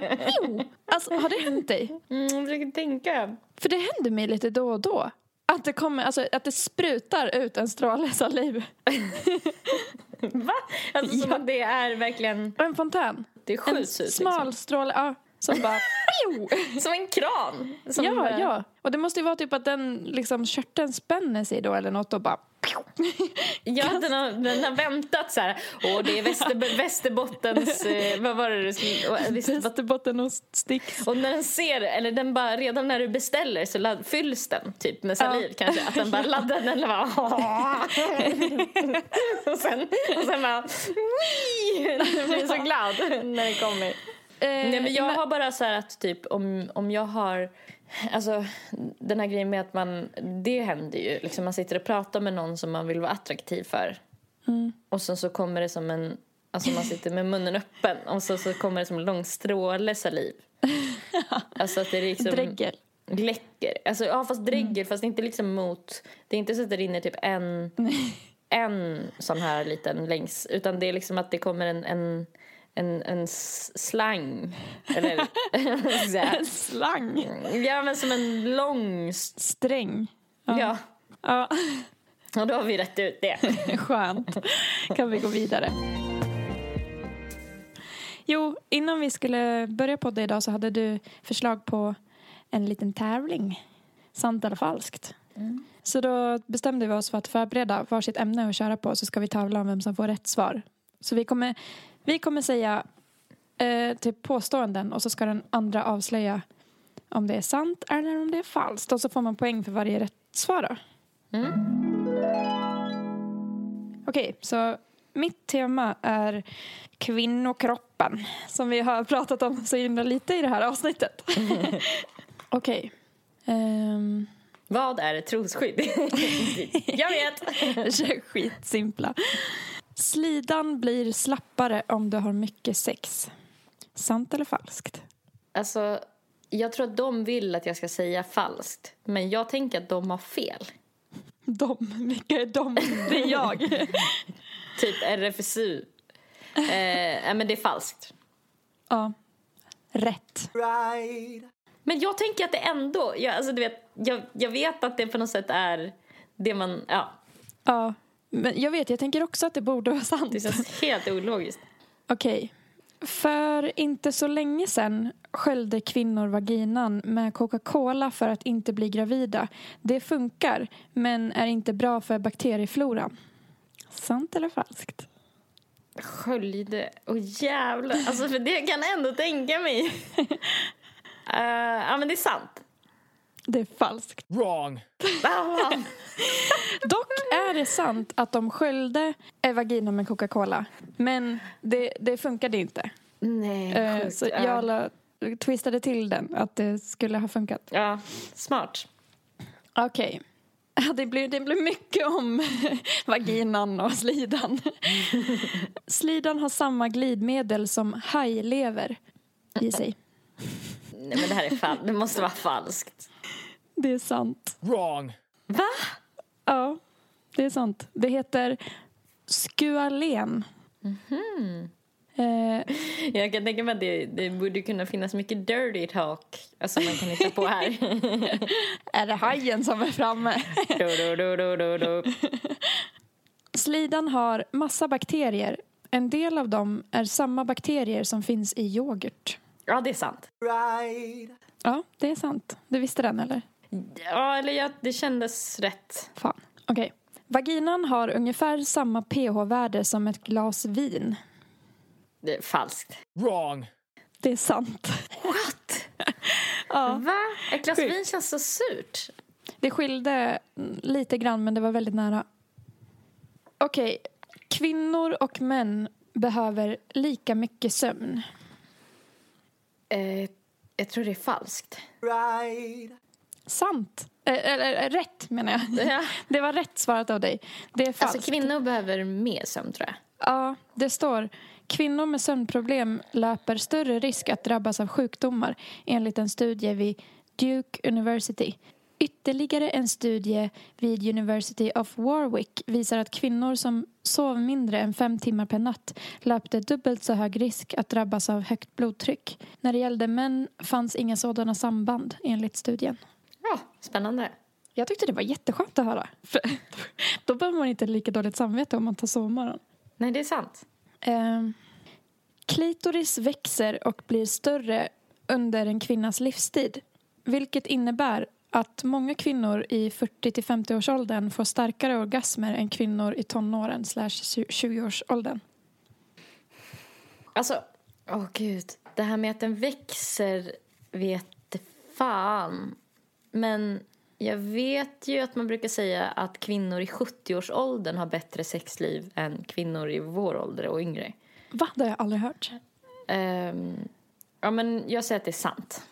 [SPEAKER 2] Alltså, har det hänt dig?
[SPEAKER 3] mm, jag försöker tänka.
[SPEAKER 2] För det händer mig lite då och då. Att det, kommer, alltså, att det sprutar ut en stråle saliv.
[SPEAKER 3] Va? Alltså som
[SPEAKER 2] Ja.
[SPEAKER 3] att det är verkligen,
[SPEAKER 2] en fontän.
[SPEAKER 3] det
[SPEAKER 2] En
[SPEAKER 3] skjuts ut
[SPEAKER 2] smal
[SPEAKER 3] liksom.
[SPEAKER 2] stråle, ja. Som bara...
[SPEAKER 3] Som en kran. Som,
[SPEAKER 2] Ja,
[SPEAKER 3] eh,
[SPEAKER 2] ja. Och det måste ju vara typ att den liksom körteln spänner sig då eller något och bara...
[SPEAKER 3] Ja, den har, den har väntat så här. Åh, det är Väster, Västerbottens... Eh, vad var det du skulle... åh, Västerbotten.
[SPEAKER 2] Västerbotten och.
[SPEAKER 3] Och när den ser, eller den bara, redan när du beställer så ladd, fylls den typ med saliv kanske. Att den bara laddar den och bara... och, sen, och sen bara... Den blir så glad när den kommer. Nej men jag har bara så här att typ om, om jag har Alltså den här grejen med att man Det händer ju. Liksom man sitter och pratar med någon som man vill vara attraktiv för. Och sen så kommer det som en Alltså man sitter med munnen öppen. Och så, så kommer det som en lång stråle saliv Alltså att det liksom
[SPEAKER 2] Dregel.
[SPEAKER 3] Läcker. Alltså ja fast dregel fast inte liksom mot Det är inte så att det rinner typ en En sån här liten längs. Utan det är liksom att det kommer en, en en, en slang. Eller.
[SPEAKER 2] En slang.
[SPEAKER 3] Ja, men som en lång...
[SPEAKER 2] Sträng.
[SPEAKER 3] Ja.
[SPEAKER 2] Ja,
[SPEAKER 3] Och då har vi rätt ut det.
[SPEAKER 2] skönt. Kan vi gå vidare. Jo, innan vi skulle börja podda idag så hade du förslag på en liten tävling. Sant eller falskt. Så då bestämde vi oss för att förbereda varsitt ämne att köra på så ska vi tävla om vem som får rätt svar. Så vi kommer, vi kommer säga eh, typ påståenden och så ska den andra avslöja om det är sant eller om det är falskt. Och så får man poäng för varje rätt svar.
[SPEAKER 3] Mm.
[SPEAKER 2] Okej, så mitt tema är kvinnokroppen som vi har pratat om så himla lite i det här avsnittet. Okej. Ehm,
[SPEAKER 3] Vad är ett trosskydd? jag vet!
[SPEAKER 2] kör Skitsimpla. Slidan blir slappare om du har mycket sex. Sant eller falskt?
[SPEAKER 3] Alltså, jag tror att de vill att jag ska säga falskt. Men jag tänker att de har fel.
[SPEAKER 2] De, vilka är de? Det är jag.
[SPEAKER 3] Typ RFSU. Eh, men det är falskt.
[SPEAKER 2] ja. Rätt.
[SPEAKER 3] Men jag tänker att det ändå... Jag, alltså, du vet, jag, jag vet att det på något sätt är det man... Ja,
[SPEAKER 2] Ja. Men jag vet, jag tänker också att det borde vara sant.
[SPEAKER 3] det känns helt ologiskt.
[SPEAKER 2] Okej. För inte så länge sedan sköljde kvinnor vaginan med Coca-Cola för att inte bli gravida. Det funkar, men är inte bra för bakteriefloran. Sant eller falskt?
[SPEAKER 3] Sköljde. Åh jävlar. Alltså för det kan jag ändå tänka mig. Eh, ja men det är sant.
[SPEAKER 2] Det är falskt.
[SPEAKER 5] Wrong.
[SPEAKER 2] Dock är det sant att de sköljde vaginan med Coca-Cola. Men det, det funkade inte.
[SPEAKER 3] Nej,
[SPEAKER 2] Eh,
[SPEAKER 3] sjukt.
[SPEAKER 2] så
[SPEAKER 3] Ja.
[SPEAKER 2] jag la, twistade till den, att det skulle ha funkat.
[SPEAKER 3] Ja, smart.
[SPEAKER 2] Okej. Ja, Det blir, det blir mycket om vaginan och slidan. Slidan har samma glidmedel som hajlever i sig.
[SPEAKER 3] Nej men det här är fall. Det måste vara falskt.
[SPEAKER 2] Det är sant.
[SPEAKER 5] Wrong.
[SPEAKER 3] Va?
[SPEAKER 2] Ja, det är sant. Det heter skualen. Eh,
[SPEAKER 3] Jag kan tänka mig att det, det borde kunna finnas mycket dirty talk. Alltså man kan hitta på här.
[SPEAKER 2] är det hajen som är framme?
[SPEAKER 3] do, do, do, do.
[SPEAKER 2] Slidan har massa bakterier. En del av dem är samma bakterier som finns i yoghurt.
[SPEAKER 3] Ja, det är sant.
[SPEAKER 2] Ja, det är sant. Du visste den, eller?
[SPEAKER 3] Ja, eller ja, det kändes rätt.
[SPEAKER 2] Fan. Okej. Vaginan har ungefär samma pH-värde som ett glas vin.
[SPEAKER 3] Det är falskt.
[SPEAKER 5] Wrong.
[SPEAKER 2] Det är sant.
[SPEAKER 3] What?
[SPEAKER 2] Ja.
[SPEAKER 3] Va? Ett glas
[SPEAKER 2] Sjukt.
[SPEAKER 3] vin känns så surt.
[SPEAKER 2] Det skilde lite grann, men det var väldigt nära. Okej. Kvinnor och män behöver lika mycket sömn.
[SPEAKER 3] Eh, jag tror det är falskt.
[SPEAKER 2] Sant. Eh, Eller rätt, menar jag.
[SPEAKER 3] Ja.
[SPEAKER 2] Det var rätt svarat av dig. Det är falskt.
[SPEAKER 3] Alltså kvinnor behöver mer sömn tror jag.
[SPEAKER 2] Ja, det står kvinnor med sömnproblem löper större risk att drabbas av sjukdomar enligt en studie vid Duke University. Ytterligare en studie vid University of Warwick visar att kvinnor som sov mindre än fem timmar per natt löpte dubbelt så hög risk att drabbas av högt blodtryck. När det gällde män fanns inga sådana samband enligt studien.
[SPEAKER 3] Ja, spännande.
[SPEAKER 2] Jag tyckte det var jätteskönt att höra. För då behöver man inte lika dåligt samvete om man tar sovmorgon.
[SPEAKER 3] Nej, det är sant.
[SPEAKER 2] Eh, klitoris växer och blir större under en kvinnas livstid. Vilket innebär att många kvinnor i 40-50-årsåldern får starkare orgasmer än kvinnor i tonåren slash 20-årsåldern.
[SPEAKER 3] Alltså, åh gud. Det här med att den växer vet fan. Men jag vet ju att man brukar säga att kvinnor i 70-årsåldern har bättre sexliv än kvinnor i vår ålder och yngre.
[SPEAKER 2] Va? Det har jag aldrig hört.
[SPEAKER 3] Ehm, ja, men jag säger att det är sant.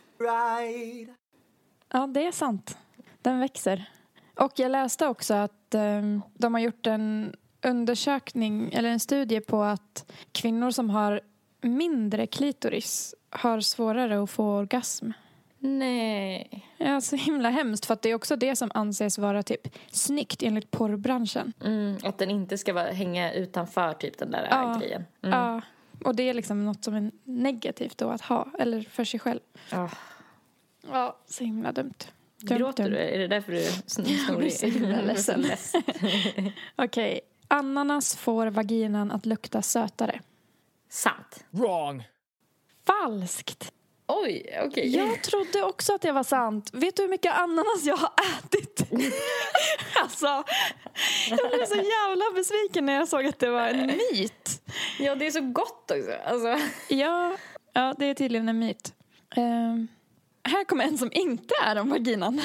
[SPEAKER 2] Ja, det är sant. Den växer. Och jag läste också att eh, de har gjort en undersökning eller en studie på att kvinnor som har mindre klitoris har svårare att få orgasm.
[SPEAKER 3] Nej.
[SPEAKER 2] Ja, så himla hemskt för att det är också det som anses vara typ snyggt enligt porrbranschen.
[SPEAKER 3] Mm, att den inte ska vara, hänga utanför typ den där
[SPEAKER 2] Ja.
[SPEAKER 3] grejen. Mm.
[SPEAKER 2] Ja, och det är liksom något som är negativt då att ha, eller för sig själv.
[SPEAKER 3] Ah.
[SPEAKER 2] Ja, så himla dumt. dumt
[SPEAKER 3] Gråter
[SPEAKER 2] dumt.
[SPEAKER 3] du? Är det därför du är sn-
[SPEAKER 2] Jag
[SPEAKER 3] snorig?
[SPEAKER 2] blir så himla ledsen. Okej, ananas får vaginan att lukta sötare.
[SPEAKER 3] Sant.
[SPEAKER 5] Wrong.
[SPEAKER 2] falskt.
[SPEAKER 3] Oj, okej.
[SPEAKER 2] Jag trodde också att det var sant. Vet du hur mycket ananas jag har ätit? alltså, jag blev så jävla besviken när jag såg att det var en myt.
[SPEAKER 3] Ja, det är så gott också. Alltså.
[SPEAKER 2] Ja, ja det är tydligen en myt. Ehm, här kommer en som inte är om vaginan.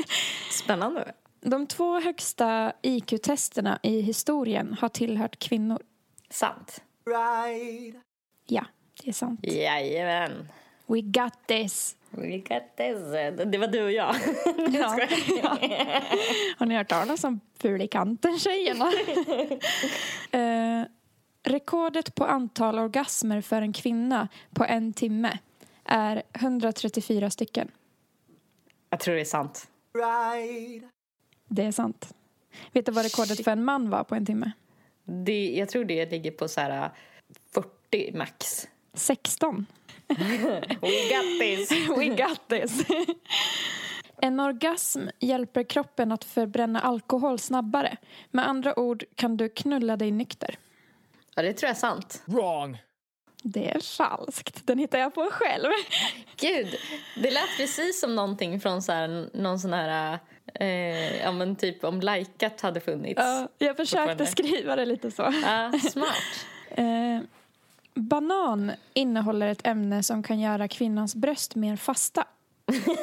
[SPEAKER 3] Spännande.
[SPEAKER 2] De två högsta IQ-testerna i historien har tillhört kvinnor.
[SPEAKER 3] Sant.
[SPEAKER 2] Ja, det är sant.
[SPEAKER 3] Jajamän.
[SPEAKER 2] We got this.
[SPEAKER 3] We got this. Det var du och jag.
[SPEAKER 2] Ja. ja. Har ni hört talas om Fulikanten-tjejerna? eh, rekordet på antal orgasmer för en kvinna på en timme är 134 stycken.
[SPEAKER 3] Jag tror det är sant.
[SPEAKER 2] Det är sant. Vet du vad rekordet för en man var på en timme?
[SPEAKER 3] Det, jag tror det ligger på så här 40 max.
[SPEAKER 2] 16.
[SPEAKER 3] We got this.
[SPEAKER 2] We got this. En orgasm hjälper kroppen att förbränna alkohol snabbare. Med andra ord kan du knulla dig nykter.
[SPEAKER 3] Ja, det tror jag är sant.
[SPEAKER 4] Wrong.
[SPEAKER 2] Det är falskt. Den hittar jag på själv.
[SPEAKER 3] Gud, det lät precis som någonting från så här, någon sån här... Eh, ja, men typ om Likat hade funnits.
[SPEAKER 2] Ja, jag försökte skriva det lite så.
[SPEAKER 3] Ja, smart.
[SPEAKER 2] Eh, banan innehåller ett ämne som kan göra kvinnans bröst mer fasta.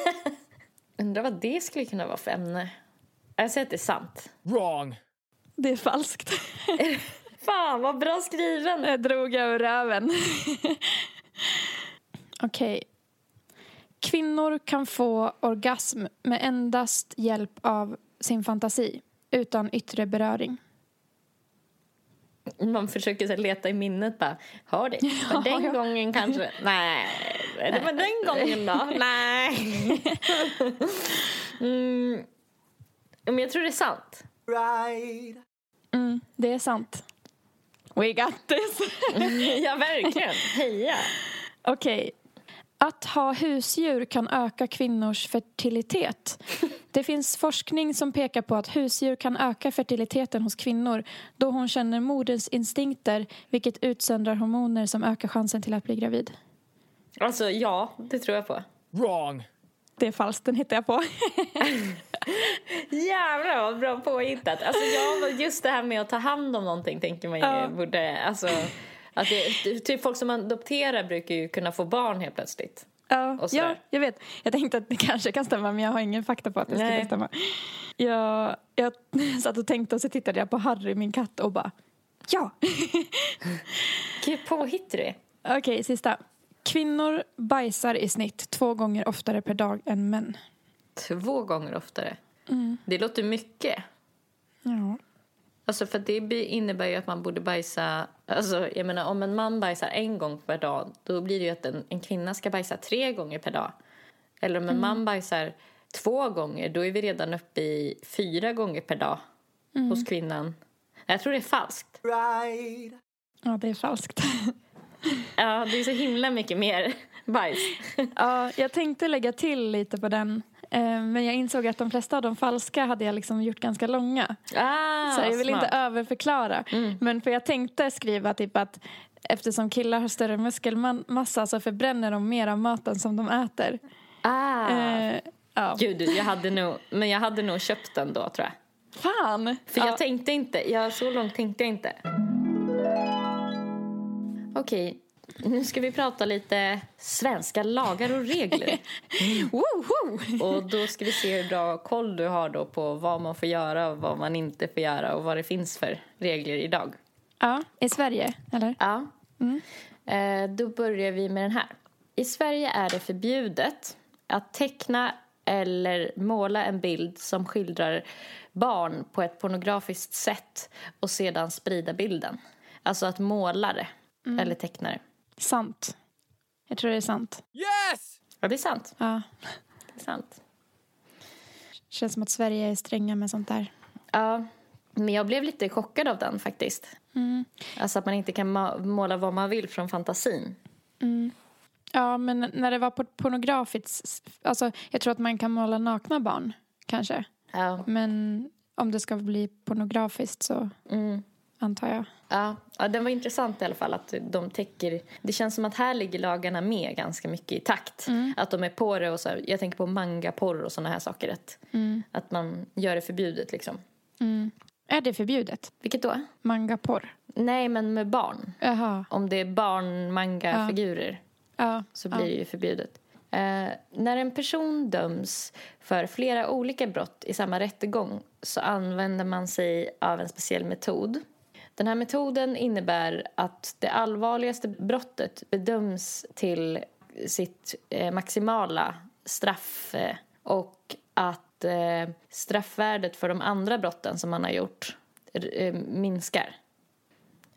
[SPEAKER 3] Undrar vad det skulle kunna vara för ämne. Jag säger att det är sant.
[SPEAKER 4] Wrong.
[SPEAKER 2] Det är falskt.
[SPEAKER 3] Fan, vad bra skriven!
[SPEAKER 2] Jag drog ur röven. Okej. Kvinnor kan få orgasm med endast hjälp av sin fantasi, utan yttre beröring.
[SPEAKER 3] Man försöker så leta i minnet bara, har det? Men den
[SPEAKER 2] ja.
[SPEAKER 3] gången kanske? Nej. Det var den gången då? Nej. mm. Men jag tror det är sant.
[SPEAKER 2] Mm, det är sant. We got this.
[SPEAKER 3] ja, verkligen. Heja.
[SPEAKER 2] Okej. Att ha husdjur kan öka kvinnors fertilitet. Det finns forskning som pekar på att husdjur kan öka fertiliteten hos kvinnor då hon känner moderns instinkter vilket utsöndrar hormoner som ökar chansen till att bli gravid.
[SPEAKER 3] Alltså, ja, det tror jag på.
[SPEAKER 4] Wrong.
[SPEAKER 2] Det är falskt, den hittar jag på.
[SPEAKER 3] Jävlar vad bra påhittat. Alltså, ja, just det här med att ta hand om någonting tänker man ju
[SPEAKER 2] Ja.
[SPEAKER 3] borde... Alltså, att det, typ folk som adopterar brukar ju kunna få barn helt plötsligt.
[SPEAKER 2] Ja, ja, jag vet. Jag tänkte att det kanske kan stämma men jag har ingen fakta på att det skulle stämma. Jag, jag satt och tänkte och så tittade jag på Harry, min katt och bara ja.
[SPEAKER 3] Gud, påhittar du.
[SPEAKER 2] Okej, sista. Kvinnor bajsar i snitt två gånger oftare per dag än män.
[SPEAKER 3] Två gånger oftare.
[SPEAKER 2] Mm.
[SPEAKER 3] Det låter mycket.
[SPEAKER 2] Ja.
[SPEAKER 3] Alltså för det innebär ju att man borde bajsa... Alltså jag menar om en man bajsar en gång per dag då blir det ju att en, en kvinna ska bajsa tre gånger per dag. Eller om en man bajsar två gånger då är vi redan uppe i fyra gånger per dag hos kvinnan. Jag tror det är falskt.
[SPEAKER 2] ja, det är falskt.
[SPEAKER 3] Ja, det är så himla mycket mer bajs.
[SPEAKER 2] ja, jag tänkte lägga till lite på den. Eh, Men jag insåg att de flesta av de falska hade jag liksom gjort ganska långa.
[SPEAKER 3] Ah,
[SPEAKER 2] Så jag vill
[SPEAKER 3] smart.
[SPEAKER 2] inte överförklara. Men för jag tänkte skriva typ att eftersom killar har större muskelmassa så förbränner de mer av maten som de äter.
[SPEAKER 3] Ah.
[SPEAKER 2] Eh, ja.
[SPEAKER 3] Gud, jag hade nog, men jag hade nog köpt den då tror jag.
[SPEAKER 2] Fan!
[SPEAKER 3] För
[SPEAKER 2] ja.
[SPEAKER 3] jag tänkte inte, jag, så långt tänkte jag inte. Okej, nu ska vi prata lite svenska lagar och regler.
[SPEAKER 2] Woho!
[SPEAKER 3] Och då ska vi se hur bra koll du har då på vad man får göra och vad man inte får göra och vad det finns för regler idag.
[SPEAKER 2] Ja, i Sverige, eller?
[SPEAKER 3] Ja. Eh, då börjar vi med den här. I Sverige är det förbjudet att teckna eller måla en bild som skildrar barn på ett pornografiskt sätt och sedan sprida bilden. Alltså att måla det eller teckna det.
[SPEAKER 2] Sant. Jag tror det är sant.
[SPEAKER 4] Yes!
[SPEAKER 3] Ja, det är sant.
[SPEAKER 2] Ja.
[SPEAKER 3] Det är sant.
[SPEAKER 2] Känns som att Sverige är stränga med sånt där.
[SPEAKER 3] Ja, men jag blev lite chockad av den faktiskt. Alltså att man inte kan måla vad man vill från fantasin.
[SPEAKER 2] Ja, men när det var på pornografiskt... Alltså, jag tror att man kan måla nakna barn, kanske.
[SPEAKER 3] Ja.
[SPEAKER 2] Men om det ska bli pornografiskt så...
[SPEAKER 3] Mm.
[SPEAKER 2] antar jag.
[SPEAKER 3] Ja, ja, den var intressant i alla fall att de täcker... Det känns som att här ligger lagarna med ganska mycket i takt. Att de är på det och så här, jag tänker på mangaporr och såna här saker. Att, att man gör det förbjudet liksom.
[SPEAKER 2] Är det förbjudet?
[SPEAKER 3] Vilket då?
[SPEAKER 2] Mangaporr?
[SPEAKER 3] Nej, men med barn.
[SPEAKER 2] Jaha.
[SPEAKER 3] Om det är barn-manga-figurer
[SPEAKER 2] Ja.
[SPEAKER 3] så blir det ju förbjudet. Eh, när en person döms för flera olika brott i samma rättegång så använder man sig av en speciell metod. Den här metoden innebär att det allvarligaste brottet bedöms till sitt eh, maximala straff eh, och att eh, straffvärdet för de andra brotten som man har gjort eh, minskar.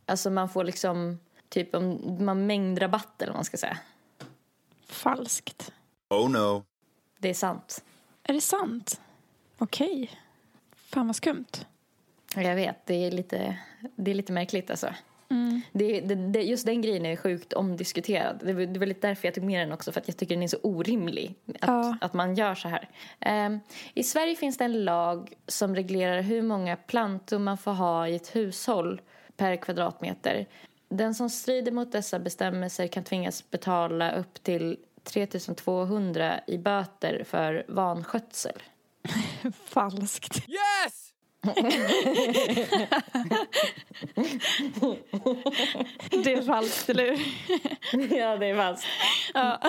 [SPEAKER 3] Alltså man får liksom typ om man mängdrabatt eller vad man ska säga.
[SPEAKER 2] Falskt.
[SPEAKER 4] Oh no.
[SPEAKER 3] Det är sant.
[SPEAKER 2] Är det sant? Okej. Fan vad skumt.
[SPEAKER 3] Jag vet, det är lite, det är lite märkligt alltså. Det, det, det, just den grejen är sjukt omdiskuterad. Det, var- det var lite därför jag tog med den också, för att jag tycker den är så orimlig. Att,
[SPEAKER 2] Ja.
[SPEAKER 3] att man gör så här. Ehm, I Sverige finns det en lag som reglerar hur många plantor man får ha i ett hushåll per kvadratmeter. Den som strider mot dessa bestämmelser kan tvingas betala upp till 3200 i böter för vanskötsel.
[SPEAKER 2] Falskt.
[SPEAKER 4] Yes!
[SPEAKER 2] Det är falskt, eller hur?
[SPEAKER 3] ja, det är falskt.
[SPEAKER 2] Ja.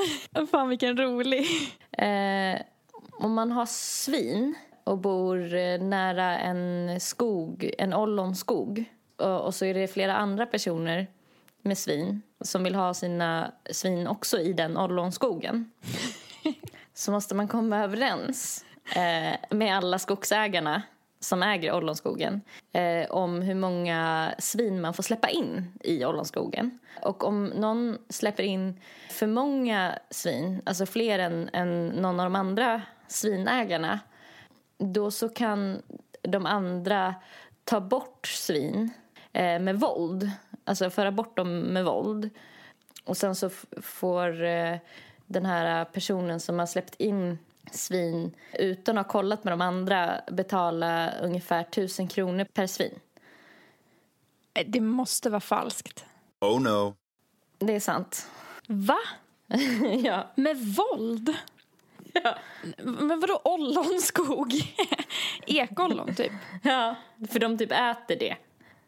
[SPEAKER 2] Fan vilken rolig.
[SPEAKER 3] Eh, om man har svin och bor eh, nära en skog, en ollonskog och, och så är det flera andra personer med svin som vill ha sina svin också i den ollonskogen så måste man komma överens eh, med alla skogsägarna som äger ollonskogen eh, om hur många svin man får släppa in i ollonskogen. Och om någon släpper in för många svin, alltså fler än, än någon av de andra svinägarna då så kan de andra ta bort svin eh, med våld. Alltså föra bort dem med våld. Och sen så får eh, den här personen som har släppt in svin utan att ha kollat med de andra betala ungefär tusen kronor per svin.
[SPEAKER 2] Det måste vara falskt.
[SPEAKER 4] Oh no.
[SPEAKER 3] Det är sant.
[SPEAKER 2] Va?
[SPEAKER 3] ja.
[SPEAKER 2] Med våld?
[SPEAKER 3] Ja.
[SPEAKER 2] Men vadå ollonskog? Ekollon typ?
[SPEAKER 3] ja, för de typ äter det.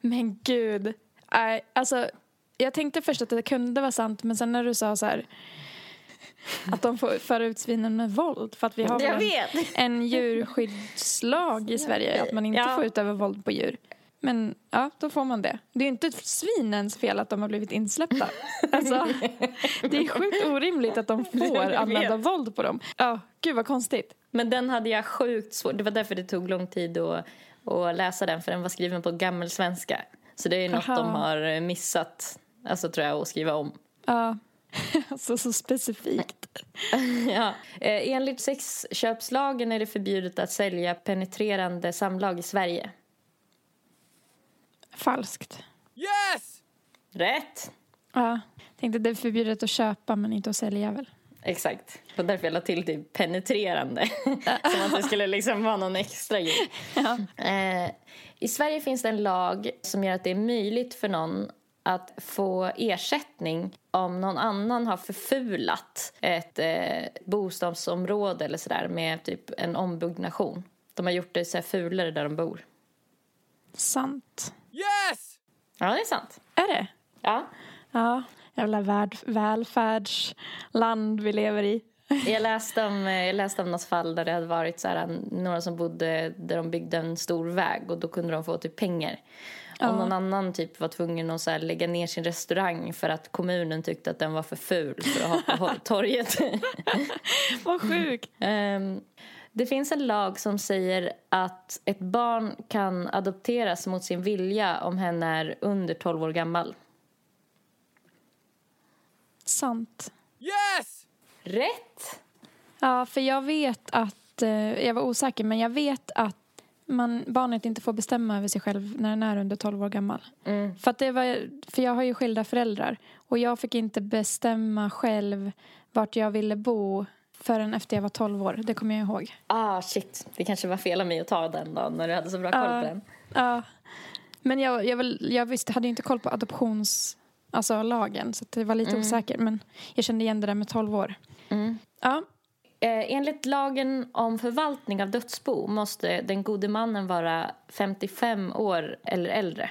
[SPEAKER 2] Men gud. Nej, alltså, jag tänkte först att det kunde vara sant men sen när du sa så här att de får föra ut svinen med våld för att vi har en, en djurskyddslag i Sverige att man inte
[SPEAKER 3] Ja.
[SPEAKER 2] får utöva våld på djur. Men ja, då får man det. Det är inte svinens fel att de har blivit insläppta. Alltså, det är sjukt orimligt att de får använda våld på dem. Ja, gud vad konstigt.
[SPEAKER 3] Men den hade jag sjukt svårt. Det var därför det tog lång tid att, att läsa den. För den var skriven på gammelsvenska. Så det är något
[SPEAKER 2] Aha.
[SPEAKER 3] de har missat. Alltså tror jag att skriva om.
[SPEAKER 2] Ja, alltså så specifikt.
[SPEAKER 3] ja. eh, enligt sexköpslagen är det förbjudet att sälja penetrerande samlag i Sverige.
[SPEAKER 2] Falskt.
[SPEAKER 4] Yes!
[SPEAKER 3] Rätt!
[SPEAKER 2] Ja, tänkte det är förbjudet att köpa men inte att sälja väl.
[SPEAKER 3] Exakt. Och därför jag la till typ penetrerande. Som att det skulle liksom vara någon extra grej. Eh, I Sverige finns det en lag som gör att det är möjligt för någon att få ersättning om någon annan har förfulat ett eh, bostadsområde eller sådär med typ en ombyggnation. De har gjort det så här fulare där de bor.
[SPEAKER 2] Sant.
[SPEAKER 4] Yes!
[SPEAKER 3] Ja, det är sant.
[SPEAKER 2] Är det?
[SPEAKER 3] Ja.
[SPEAKER 2] Ja, jävla värld, välfärdsland vi lever i.
[SPEAKER 3] Jag läste, om, eh, jag läste om något fall där det hade varit så här, några som bodde där de byggde en stor väg och då kunde de få typ pengar.
[SPEAKER 2] Ja.
[SPEAKER 3] Om någon annan typ var tvungen att så här, lägga ner sin restaurang för att kommunen tyckte att den var för ful för att ha på torget.
[SPEAKER 2] Vad sjukt.
[SPEAKER 3] Ehm, det finns en lag som säger att ett barn kan adopteras mot sin vilja om hen är under 12 år gammal.
[SPEAKER 2] Sant.
[SPEAKER 4] Yes!
[SPEAKER 3] Rätt!
[SPEAKER 2] Ja, för jag vet att, eh, jag var osäker, men jag vet att man, barnet inte får bestämma över sig själv när den är under 12 år gammal. För, att det var, för jag har ju skilda föräldrar och jag fick inte bestämma själv vart jag ville bo förrän efter jag var 12 år. Det kommer jag ihåg.
[SPEAKER 3] Ah, shit. Det kanske var fel av mig att ta den då när du hade så bra koll
[SPEAKER 2] Ja.
[SPEAKER 3] på den.
[SPEAKER 2] Ja. Men jag, jag, väl, jag visste, hade inte koll på adoptions... Alltså lagen, så det var lite
[SPEAKER 3] Mm.
[SPEAKER 2] osäker. Men jag kände igen det där med 12 år. Ja,
[SPEAKER 3] Eh, enligt lagen om förvaltning av dödsbo måste den gode mannen vara 55 år eller äldre.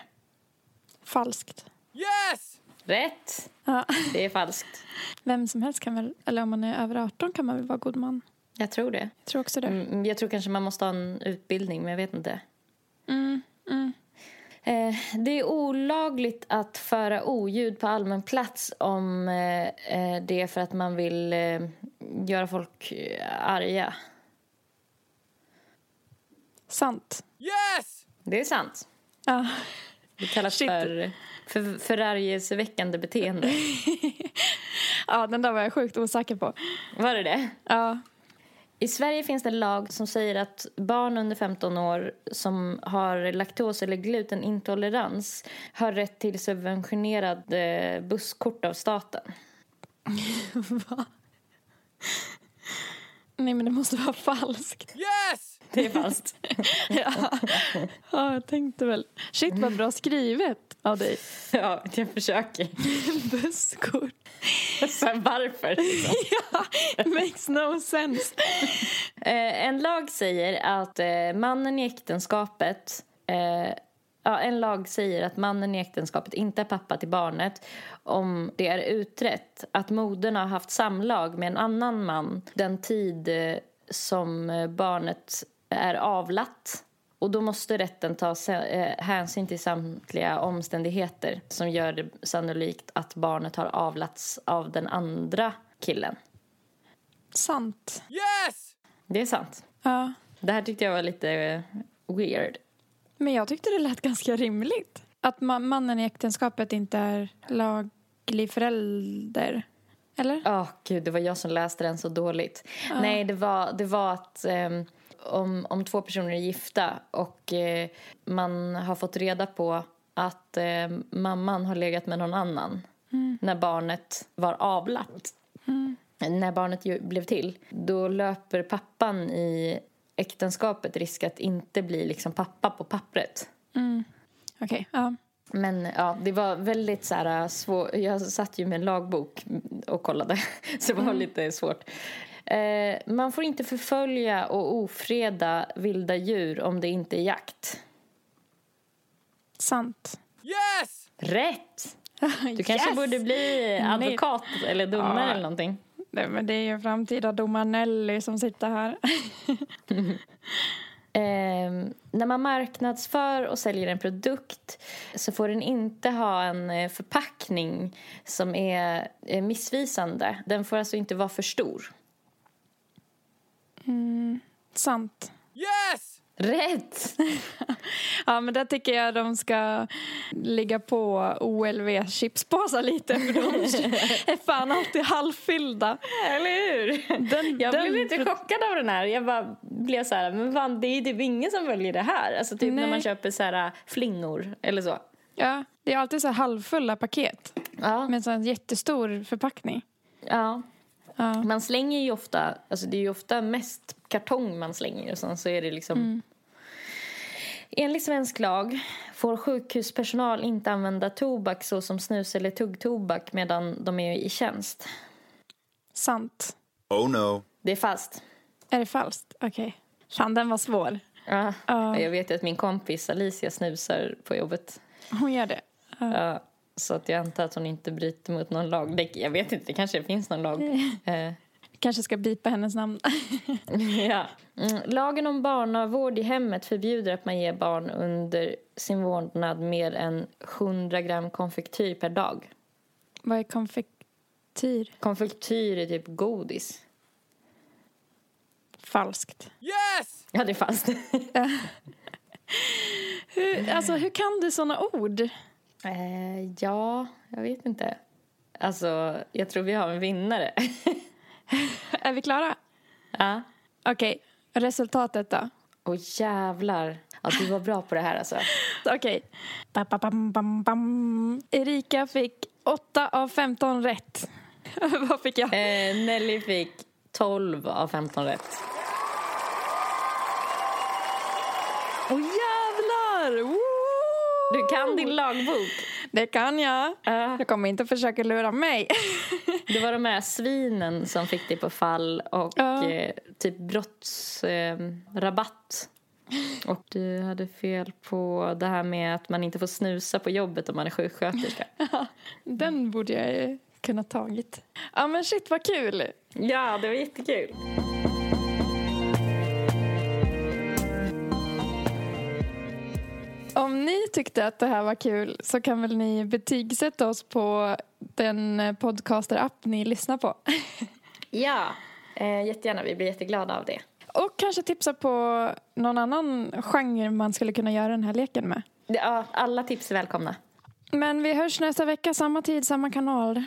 [SPEAKER 2] falskt.
[SPEAKER 4] Yes!
[SPEAKER 3] Rätt!
[SPEAKER 2] Ja.
[SPEAKER 3] Det är falskt.
[SPEAKER 2] Vem som helst kan väl, eller om man är över 18 kan man väl vara god man.
[SPEAKER 3] Jag tror det.
[SPEAKER 2] Jag tror också det.
[SPEAKER 3] Mm, Jag tror kanske man måste ha en utbildning, men jag vet inte.
[SPEAKER 2] Mm, mm.
[SPEAKER 3] Eh, det är olagligt att föra oljud på allmän plats om eh, eh, det är för att man vill eh, göra folk arga.
[SPEAKER 2] Sant.
[SPEAKER 4] Yes!
[SPEAKER 3] Det är sant.
[SPEAKER 2] Ja.
[SPEAKER 3] Det kallas
[SPEAKER 2] Shit.
[SPEAKER 3] för, för förargelseväckande beteende.
[SPEAKER 2] ja, den där var jag sjukt osäker på.
[SPEAKER 3] Var det det?
[SPEAKER 2] Ja.
[SPEAKER 3] I Sverige finns det en lag som säger att barn under 15 år som har laktos eller glutenintolerans har rätt till subventionerad eh, busskort av staten.
[SPEAKER 2] Nej, men det måste vara falskt.
[SPEAKER 4] Yes!
[SPEAKER 3] Det är falskt.
[SPEAKER 2] ja. ja, jag tänkte väl. Shit, vad bra skrivet av dig.
[SPEAKER 3] ja, jag försöker.
[SPEAKER 2] Busskort.
[SPEAKER 3] Sen varför? Liksom.
[SPEAKER 2] ja, makes no sense.
[SPEAKER 3] Eh, en lag säger att eh, mannen i äktenskapet eh, Ja, en lag säger att mannen i äktenskapet inte är pappa till barnet om det är utrett att modern har haft samlag med en annan man den tid eh, som eh, barnet är avlat. Och då måste rätten ta eh, hänsyn till samtliga omständigheter som gör det sannolikt att barnet har avlats av den andra killen.
[SPEAKER 2] Sant.
[SPEAKER 4] Yes!
[SPEAKER 3] Det är sant.
[SPEAKER 2] Ja.
[SPEAKER 3] Det här tyckte jag var lite eh, weird.
[SPEAKER 2] Men jag tyckte det lät ganska rimligt. Att ma- mannen i äktenskapet inte är laglig förälder. Eller?
[SPEAKER 3] Åh gud, det var jag som läste den så dåligt. Nej, det var, det var att ehm, om, om två personer är gifta och eh, man har fått reda på att eh, mamman har legat med någon annan när barnet var avlat. När barnet blev till, då löper pappan i äktenskapet risk att inte bli liksom pappa på pappret.
[SPEAKER 2] Okej, ja.
[SPEAKER 3] Men ja, det var väldigt så här svårt. Jag satt ju med en lagbok och kollade, så det var lite svårt. Eh, man får inte förfölja och ofreda vilda djur om det inte är jakt.
[SPEAKER 2] Sant.
[SPEAKER 4] Yes!
[SPEAKER 3] Rätt! Du kanske
[SPEAKER 2] Yes!
[SPEAKER 3] borde bli advokat eller domare
[SPEAKER 2] Ja.
[SPEAKER 3] eller någonting.
[SPEAKER 2] Nej, men det är ju framtida domar Nelly som sitter här.
[SPEAKER 3] Eh, när man marknadsför och säljer en produkt så får den inte ha en eh, förpackning som är eh, missvisande. Den får alltså inte vara för stor.
[SPEAKER 2] Sant.
[SPEAKER 4] Yes!
[SPEAKER 3] Rätt!
[SPEAKER 2] Ja, men där tycker jag de ska ligga på OLV chipspåsar lite för de är fan alltid halvfyllda.
[SPEAKER 3] Eller hur?
[SPEAKER 2] Den,
[SPEAKER 3] Jag
[SPEAKER 2] den,
[SPEAKER 3] blev lite chockad av den här. Jag bara blev så här, men fan, det är ju typ ingen som väljer det här. Alltså typ när
[SPEAKER 2] Nej.
[SPEAKER 3] man köper så här flingor eller så.
[SPEAKER 2] Ja, det är alltid så här halvfulla paket
[SPEAKER 3] Ja.
[SPEAKER 2] med en sån jättestor förpackning.
[SPEAKER 3] ja.
[SPEAKER 2] Ja.
[SPEAKER 3] Man slänger ju ofta, alltså det är ju ofta mest kartong man slänger och sen så är det liksom Enligt svensk lag får sjukhuspersonal inte använda tobak såsom snus eller tuggtobak medan de är i tjänst.
[SPEAKER 2] Sant.
[SPEAKER 4] Oh no.
[SPEAKER 3] Det är fast.
[SPEAKER 2] Är det falskt? Okej. Fan, den var svår.
[SPEAKER 3] Ja.
[SPEAKER 2] Ja.
[SPEAKER 3] Jag vet ju att min kompis Alicia snusar på jobbet.
[SPEAKER 2] Hon gör det.
[SPEAKER 3] Ja, så att jag antar att hon inte bryter mot någon lag. Det, jag vet inte, det kanske finns någon lag. Eh,
[SPEAKER 2] Kanske ska bipa hennes namn.
[SPEAKER 3] ja. mm, lagen om barnavård i hemmet förbjuder att man ger barn under sin vårdnad mer än 100 gram konfektyr per dag.
[SPEAKER 2] Vad är konfektyr?
[SPEAKER 3] Konfektyr är typ godis.
[SPEAKER 2] Falskt.
[SPEAKER 4] Yes!
[SPEAKER 3] Ja, det är fast.
[SPEAKER 2] Hur, alltså, hur kan du såna ord?
[SPEAKER 3] Eh, ja, jag vet inte. Alltså, jag tror vi har en vinnare.
[SPEAKER 2] Är vi klara?
[SPEAKER 3] ja.
[SPEAKER 2] Okej, resultatet då?
[SPEAKER 3] Åh jävlar. Ja, du var bra på det här alltså.
[SPEAKER 2] Okej. Bam. Erika fick 8 av 15 rätt. Vad fick jag?
[SPEAKER 3] Eh, Nelly fick 12 av 15 rätt.
[SPEAKER 2] Åh jävlar! Woo!
[SPEAKER 3] Du kan din lagbok.
[SPEAKER 2] Det kan jag.
[SPEAKER 3] Ja.
[SPEAKER 2] Jag kommer inte försöka lura mig.
[SPEAKER 3] Det var de här svinen som fick dig på fall och
[SPEAKER 2] Ja.
[SPEAKER 3] eh, typ brottsrabatt. Eh, och du hade fel på det här med att man inte får snusa på jobbet om man är sjuksköterska.
[SPEAKER 2] Den borde jag kunna tagit. Ja men shit vad kul.
[SPEAKER 3] ja, det var jättekul.
[SPEAKER 2] Om ni tyckte att det här var kul så kan väl ni betygsätta oss på den podcaster-app ni lyssnar på.
[SPEAKER 3] Ja, eh, jättegärna. Vi blir jätteglada av det.
[SPEAKER 2] Och kanske tipsa på någon annan genre man skulle kunna göra den här leken med.
[SPEAKER 3] Ja, alla tips är välkomna.
[SPEAKER 2] Men vi hörs nästa vecka, samma tid, samma kanal.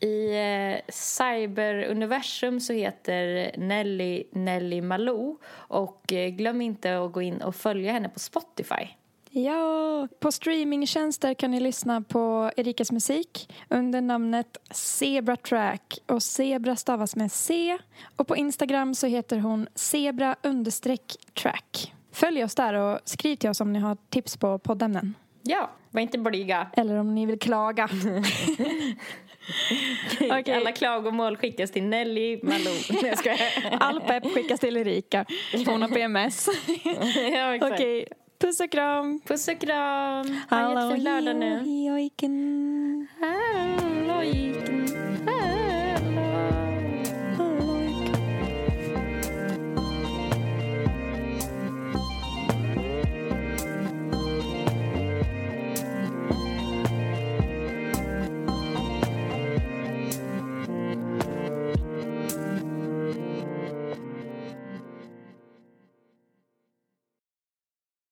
[SPEAKER 3] I eh, cyberuniversum så heter Nelly Nelly Malou och eh, glöm inte att gå in och följa henne på Spotify.
[SPEAKER 2] Ja, på streamingtjänster kan ni lyssna på Erikas musik under namnet Zebra Track och Zebra stavas med C och på Instagram så heter hon Zebra track. Följ oss där och skriv till oss om ni har tips på poddämnen
[SPEAKER 3] Ja, var inte blyga.
[SPEAKER 2] eller om ni vill klaga. Okej.
[SPEAKER 3] Alla klagomål skickas till Nelly Malou. Nej, jag.
[SPEAKER 2] All pepp skickas till Erika. Hon har PMS.
[SPEAKER 3] ja.
[SPEAKER 2] Okej, Puss och kram.
[SPEAKER 3] Puss och kram. Ha en jättefin lördag nu. Hallå, hallå,